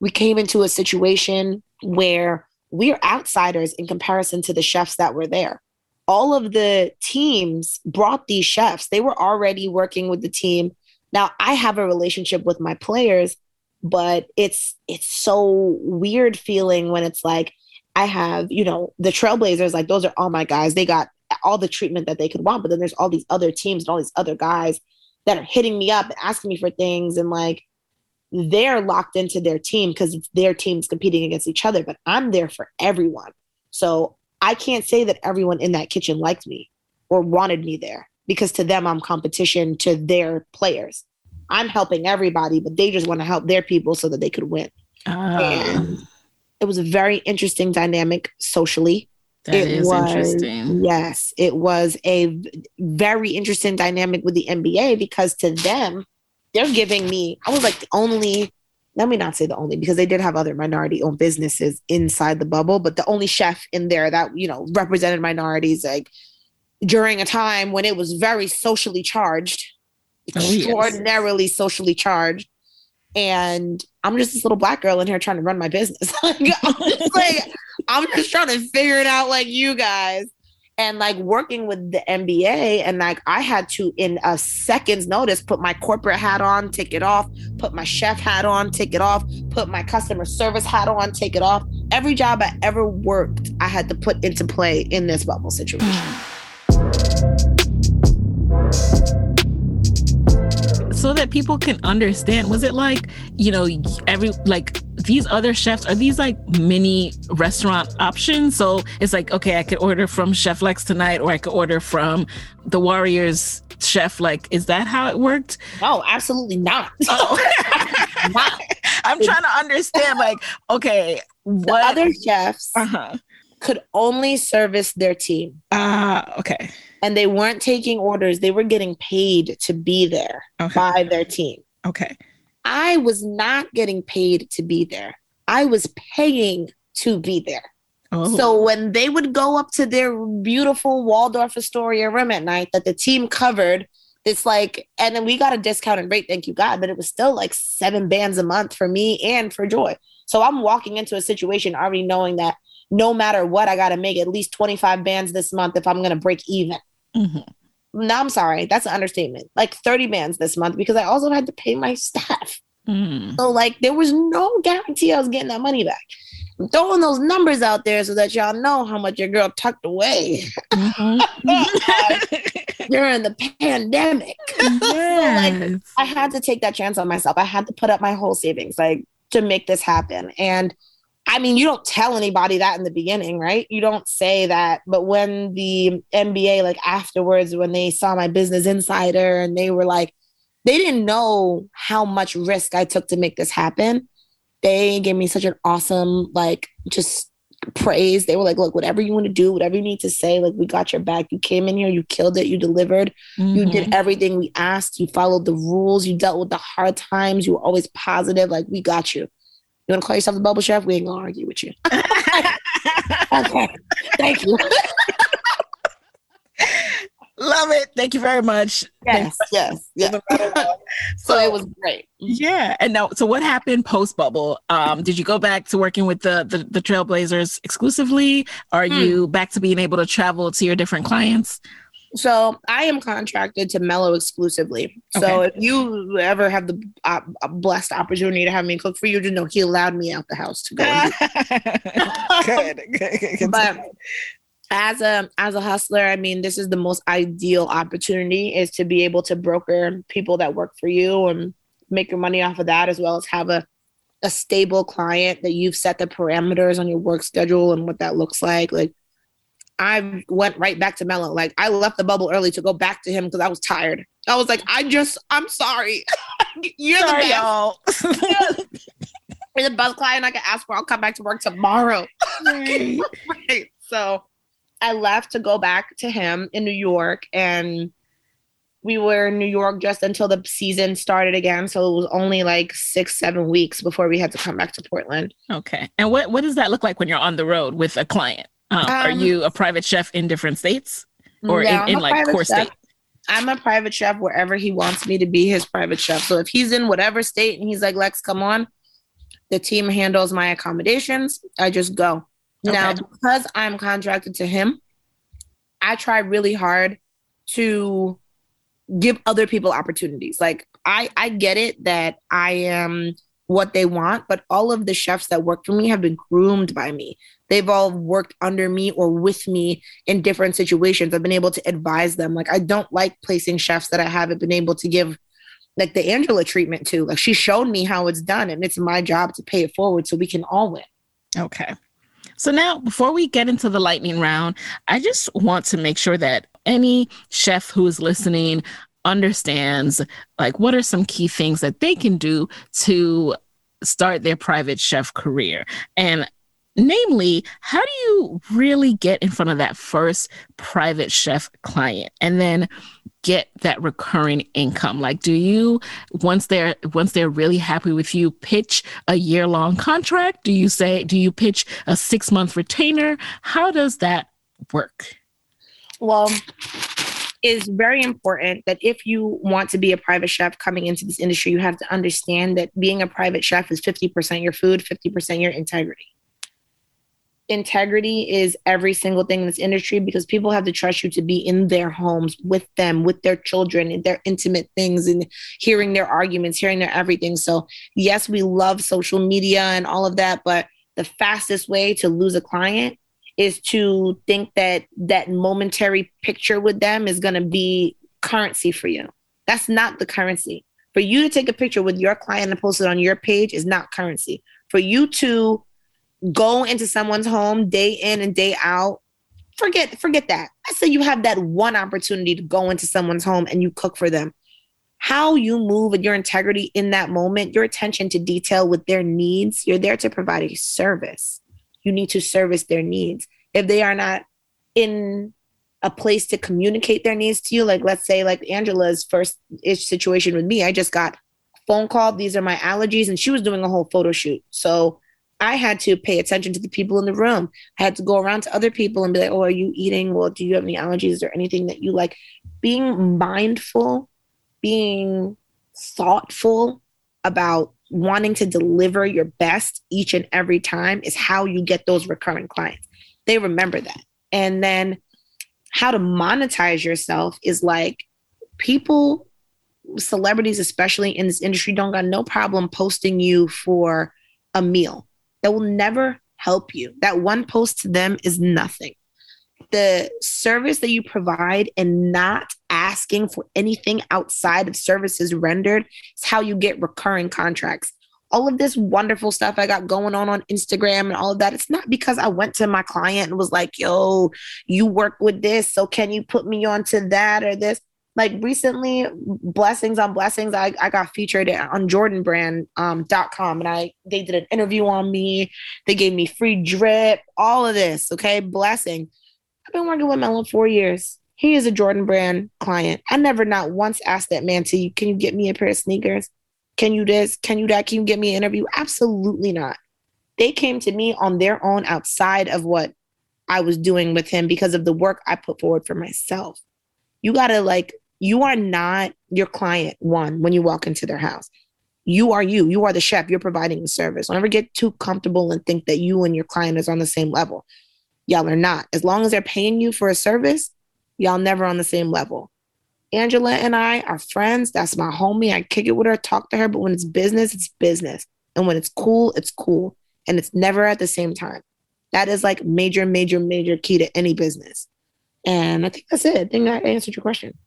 we came into a situation where we are outsiders in comparison to the chefs that were there. All of the teams brought these chefs. They were already working with the team. Now I have a relationship with my players, but it's it's so weird feeling when it's like I have, you know, the Trailblazers, like those are all my guys. They got all the treatment that they could want, but then there's all these other teams and all these other guys that are hitting me up and asking me for things and like they're locked into their team because it's their teams competing against each other, but I'm there for everyone. So I can't say that everyone in that kitchen liked me or wanted me there because to them, I'm competition to their players. I'm helping everybody, but they just want to help their people so that they could win. Ah. And it was a very interesting dynamic socially. That it is was, interesting. Yes, it was a very interesting dynamic with the NBA because to them, they're giving me, I was like the only, let me not say the only, because they did have other minority owned businesses inside the bubble, but the only chef in there that, you know, represented minorities like during a time when it was very socially charged, Oh, yes. extraordinarily socially charged. And I'm just this little black girl in here trying to run my business. like, I'm just like, I'm just trying to figure it out like you guys. And like working with the NBA, and like I had to, in a second's notice, put my corporate hat on, take it off, put my chef hat on, take it off, put my customer service hat on, take it off. Every job I ever worked, I had to put into play in this bubble situation. So that people can understand was it like you know every like these other chefs are these like mini restaurant options so it's like okay i could order from chef lex tonight or i could order from the warriors chef like is that how it worked No, absolutely not. oh. Not. i'm trying to understand like okay The what other chefs uh-huh could only service their team. ah okay and they weren't taking orders. They were getting paid to be there okay by their team. okay I was not getting paid to be there. I was paying to be there. oh So when they would go up to their beautiful Waldorf Astoria room at night that the team covered, it's like, and then we got a discounted rate, thank you God, but it was still like seven bands a month for me and for Joy. So I'm walking into a situation already knowing that no matter what, I got to make at least 25 bands this month if I'm going to break even. Mhm. No, I'm sorry. That's an understatement. Like 30 bands this month because I also had to pay my staff. Mm. So, like, there was no guarantee I was getting that money back. I'm throwing those numbers out there so that y'all know how much your girl tucked away Mhm. during the pandemic. yes. I had to take that chance on myself. I had to put up my whole savings, like, to make this happen. And I mean, you don't tell anybody that in the beginning, right? You don't say that. But when the NBA, like afterwards, when they saw my business insider and they were like, they didn't know how much risk I took to make this happen. They gave me such an awesome, like, just praise. They were like, look, whatever you want to do, whatever you need to say, like, we got your back. You came in here, you killed it, you delivered. You Mhm. did everything we asked. You followed the rules. You dealt with the hard times. You were always positive. Like, we got you. You want to call yourself the bubble chef? We ain't gonna argue with you. okay. Thank you. Love it. Thank you very much. Yes, yes, yes. so it was great. Yeah. And now, so what happened post bubble? Um, did you go back to working with the, the, the Trailblazers exclusively? Are Hmm. you back to being able to travel to your different clients? So I am contracted to Melo exclusively. So Okay. if you ever have the uh, blessed opportunity to have me cook for you, just know he allowed me out the house to go. good, good, good. but as a as a hustler i mean this is the most ideal opportunity is to be able to broker people that work for you and make your money off of that as well as have a a stable client that you've set the parameters on your work schedule and what that looks like like i went right back to Melo like i left the bubble early to go back to him because i was tired i was like i just i'm sorry you're Sorry, the best y'all. you're the best client i can ask for i'll come back to work tomorrow right. So I left to go back to him in New York and we were in New York just until the season started again. So it was only like six, seven weeks before we had to come back to Portland. Okay. And what, what does that look like when you're on the road with a client? Um, are Um, you a private chef in different states or No, in, in like core chef. state? I'm a private chef wherever he wants me to be his private chef. So if he's in whatever state and he's like, Lex, come on, the team handles my accommodations. I just go. Now, because I'm contracted to him, I try really hard to give other people opportunities. Like I I get it that I am what they want, but all of the chefs that work for me have been groomed by me. They've all worked under me or with me in different situations. I've been able to advise them. Like I don't like placing chefs that I haven't been able to give like the Angela treatment to. Like she showed me how it's done and it's my job to pay it forward so we can all win. Okay. So now, before we get into the lightning round, I just want to make sure that any chef who is listening understands like what are some key things that they can do to start their private chef career? And namely how do you really get in front of that first private chef client and then get that recurring income? Like do you once they're once they're really happy with you pitch a year long contract? Do you say do you pitch a 6 month retainer? How does that work? Well is very important that if you want to be a private chef coming into this industry, you have to understand that being a private chef is 50% your food, 50% your integrity. Integrity is every single thing in this industry because people have to trust you to be in their homes with them, with their children, and their intimate things, and hearing their arguments, hearing their everything. So, yes, we love social media and all of that, but the fastest way to lose a client is to think that that momentary picture with them is going to be currency for you. That's not the currency. For you to take a picture with your client and post it on your page is not currency. For you to go into someone's home day in and day out, forget forget that. I say you have that one opportunity to go into someone's home and you cook for them. How you move and your integrity in that moment, your attention to detail with their needs, you're there to provide a service you need to service their needs. If they are not in a place to communicate their needs to you, like let's say like Angela's first ish situation with me, I just got phone call, these are my allergies, and she was doing a whole photo shoot. So I had to pay attention to the people in the room. I had to go around to other people and be like, oh, are you eating? Well, do you have any allergies or anything that you like? Being mindful, being thoughtful about wanting to deliver your best each and every time is how you get those recurring clients. They remember that. And then how to monetize yourself is like people, celebrities, especially in this industry, don't got no problem posting you for a meal. That will never help you. That one post to them is nothing the service that you provide and not asking for anything outside of services rendered is how you get recurring contracts. All of this wonderful stuff I got going on on Instagram and all of that, it's not because I went to my client and was like, yo, you work with this, so can you put me onto that or this? Like recently, blessings on blessings, I, I got featured on jordanbrand.com um, and I they did an interview on me. They gave me free drip, all of this, okay? Blessing I've been working with Melon four years. He is a Jordan brand client. I never not once asked that man to you, can you get me a pair of sneakers? Can you this? Can you that? Can you get me an interview? Absolutely not. They came to me on their own outside of what I was doing with him because of the work I put forward for myself. You got to like, you are not your client, one, when you walk into their house. You are you. You are the chef. You're providing the service. Don't ever get too comfortable and think that you and your client is on the same level y'all are not. As long as they're paying you for a service, y'all never on the same level. Angela and I are friends. That's my homie. I kick it with her, talk to her, but when it's business, it's business. And when it's cool, it's cool. And it's never at the same time. That is like major, major, major key to any business. And I think that's it. I think I answered your question.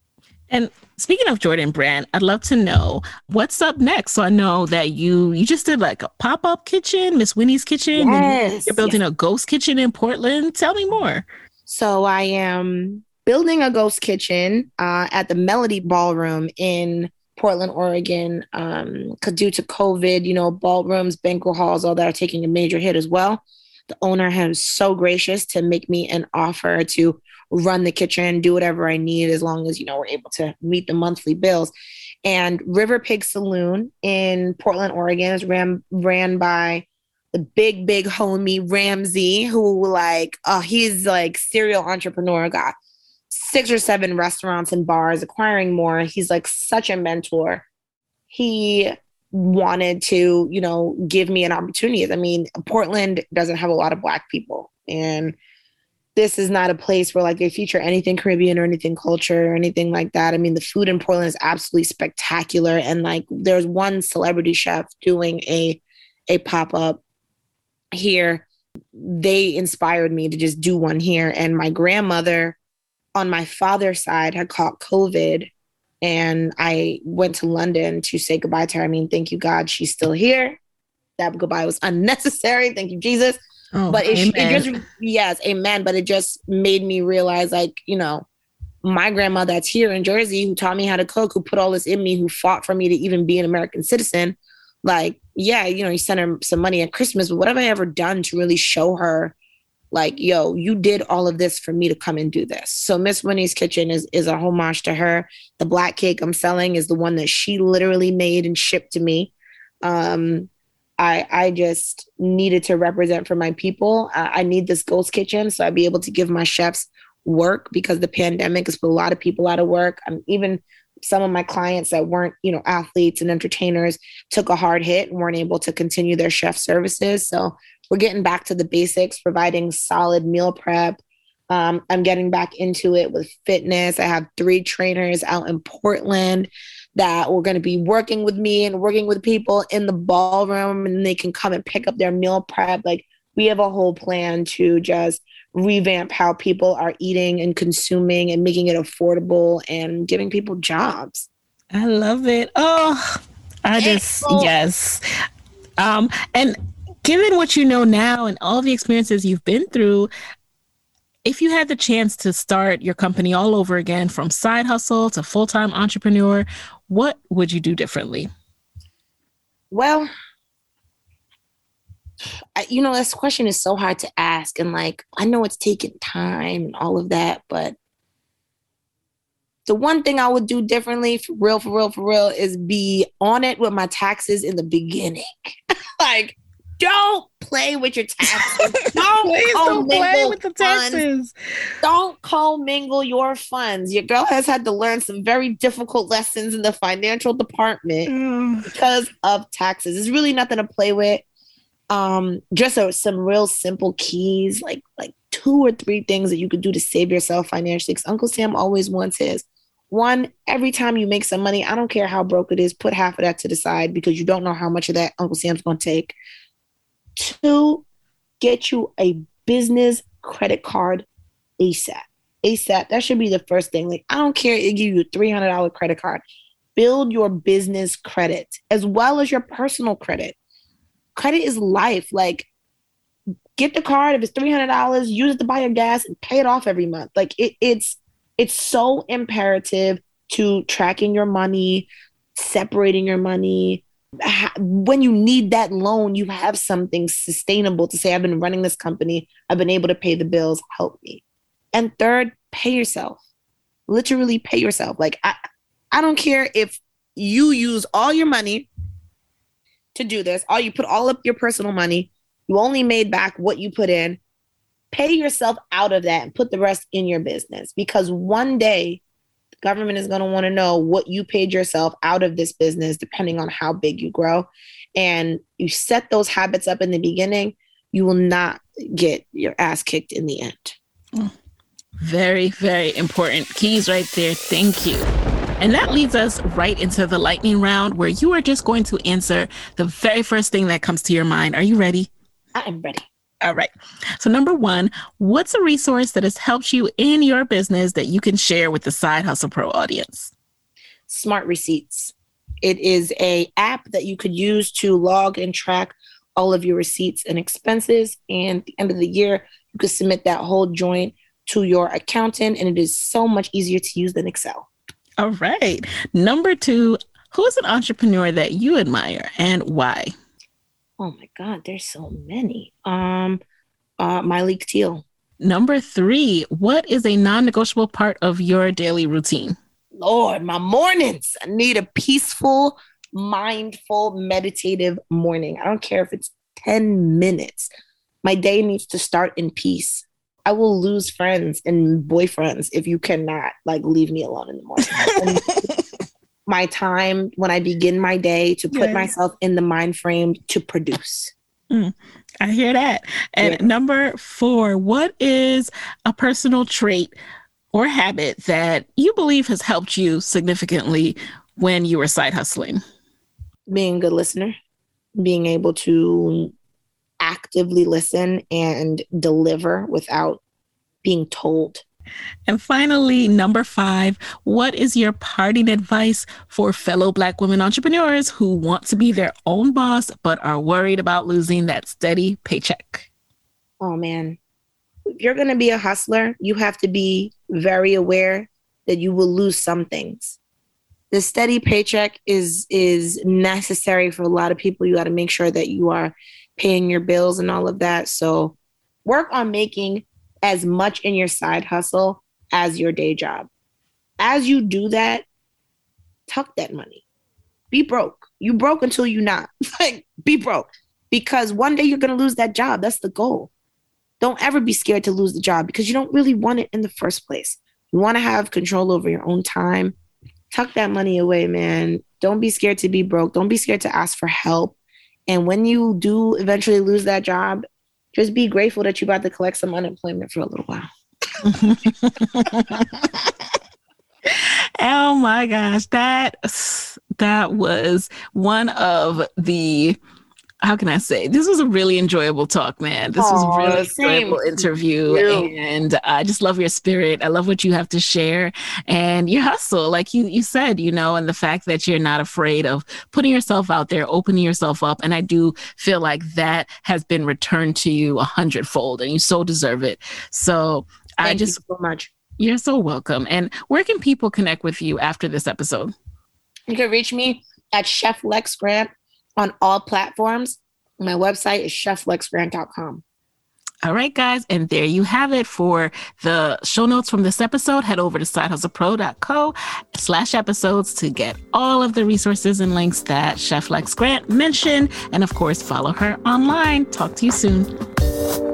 And speaking of Jordan Brand, I'd love to know what's up next. So I know that you you just did like a pop up kitchen, Miss Winnie's kitchen. Yes, you're building yes. a ghost kitchen in Portland. Tell me more. So I am building a ghost kitchen uh, at the Melody Ballroom in Portland, Oregon. Um, due to COVID, you know, ballrooms, banquet halls, all that are taking a major hit as well. The owner has so gracious to make me an offer to run the kitchen, do whatever I need as long as, you know, we're able to meet the monthly bills. And River Pig Saloon in Portland, Oregon is ran, ran by the big, big homie Ramsey, who like, uh, he's like serial entrepreneur, got six or seven restaurants and bars, acquiring more. He's like such a mentor. He wanted to, you know, give me an opportunity. I mean, Portland doesn't have a lot of black people. And this is not a place where like they feature anything Caribbean or anything culture or anything like that. I mean, the food in Portland is absolutely spectacular. And like there's one celebrity chef doing a a pop-up here. They inspired me to just do one here. And my grandmother on my father's side had caught COVID. And I went to London to say goodbye to her. I mean, thank you, God, she's still here. That goodbye was unnecessary. Thank you, Jesus. Oh, but it, it, just yes, amen. But it just made me realize, like you know, my grandma that's here in Jersey, who taught me how to cook, who put all this in me, who fought for me to even be an American citizen, like, yeah, you know, you sent her some money at Christmas, but what have I ever done to really show her, like, yo, you did all of this for me to come and do this? So Miss Winnie's Kitchen is is a homage to her. The black cake I'm selling is the one that she literally made and shipped to me. Um, I I just needed to represent for my people. I, I need this ghost kitchen so I'd be able to give my chefs work because the pandemic has put a lot of people out of work. I'm even some of my clients that weren't, you know, athletes and entertainers took a hard hit and weren't able to continue their chef services. So we're getting back to the basics, providing solid meal prep. Um, I'm getting back into it with fitness. I have three trainers out in Portland that were going to be working with me and working with people in the ballroom, and they can come and pick up their meal prep. Like we have a whole plan to just revamp how people are eating and consuming and making it affordable and giving people jobs. I love it. Oh, I just yes. Um and given what you know now and all the experiences you've been through, if you had the chance to start your company all over again from side hustle to full-time entrepreneur, what would you do differently? Well, I, you know, this question is so hard to ask. And like, I know it's taking time and all of that, but the one thing I would do differently, for real, for real, for real, is be on it with my taxes in the beginning. like, don't play with your taxes. Don't, don't play with the taxes. Funds. Don't commingle your funds. Your girl has had to learn some very difficult lessons in the financial department mm. because of taxes. It's really nothing to play with um just a, some real simple keys like like two or three things that you could do to save yourself financially because uncle sam always wants his one every time you make some money i don't care how broke it is put half of that to the side because you don't know how much of that uncle sam's going to take two get you a business credit card asap asap that should be the first thing like i don't care if give you a $300 credit card build your business credit as well as your personal credit credit is life. Like, get the card if it's three hundred dollars, use it to buy your gas and pay it off every month. Like, it, it's it's so imperative to tracking your money, separating your money. When you need that loan, you have something sustainable to say, I've been running this company, I've been able to pay the bills, help me. And third, pay yourself. Literally pay yourself. Like I I don't care if you use all your money to do this. All you put all up your personal money. You only made back what you put in. Pay yourself out of that and put the rest in your business because one day government is going to want to know what you paid yourself out of this business, depending on how big you grow. And you set those habits up in the beginning, you will not get your ass kicked in the end. Mm. Very, very important keys right there. Thank you. And that leads us right into the lightning round where you are just going to answer the very first thing that comes to your mind. Are you ready? I am ready. All right. So, number one, what's a resource that has helped you in your business that you can share with the Side Hustle Pro audience? Smart Receipts. It is a app that you could use to log and track all of your receipts and expenses. And at the end of the year, you could submit that whole joint to your accountant, and it is so much easier to use than Excel. All right. Number two, who's an entrepreneur that you admire and why? Oh my God, there's so many. Um, uh, Myleik Teele. Number three, what is a non-negotiable part of your daily routine? Lord, my mornings. I need a peaceful, mindful, meditative morning. I don't care if it's 10 minutes. My day needs to start in peace. I will lose friends and boyfriends if you cannot like leave me alone in the morning. my time when I begin my day to put yes. myself in the mind frame to produce. Mm, I hear that. And yeah. number four, what is a personal trait or habit that you believe has helped you significantly when you were side hustling? Being a good listener, being able to actively listen and deliver without being told. And finally, number five, what is your parting advice for fellow Black women entrepreneurs who want to be their own boss but are worried about losing that steady paycheck? Oh, man. If you're going to be a hustler, you have to be very aware that you will lose some things. The steady paycheck is is necessary for a lot of people. You got to make sure that you are paying your bills and all of that. So work on making as much in your side hustle as your day job. As you do that, tuck that money. Be broke. You broke until you not. like be broke. Because one day you're gonna lose that job. That's the goal. Don't ever be scared to lose the job because you don't really want it in the first place. You want to have control over your own time. Tuck that money away, man. Don't be scared to be broke. Don't be scared to ask for help. And when you do eventually lose that job, just be grateful that you got to collect some unemployment for a little while. oh my gosh, that that was one of the how can I say? This was a really enjoyable talk, man. This Aww, was a really enjoyable interview. And I just love your spirit. I love what you have to share and your hustle. Like you you said, you know, and the fact that you're not afraid of putting yourself out there, opening yourself up. And I do feel like that has been returned to you a hundredfold and you so deserve it. So Thank I just so much. You're so welcome. And where can people connect with you after this episode? You can reach me at Chef Lex Grant on all platforms. My website is cheflexgrant.com. All right, guys. And there you have it for the show notes from this episode. Head over to sidehustlepro.co slash episodes to get all of the resources and links that Chef Lex Grant mentioned. And of course, follow her online. Talk to you soon.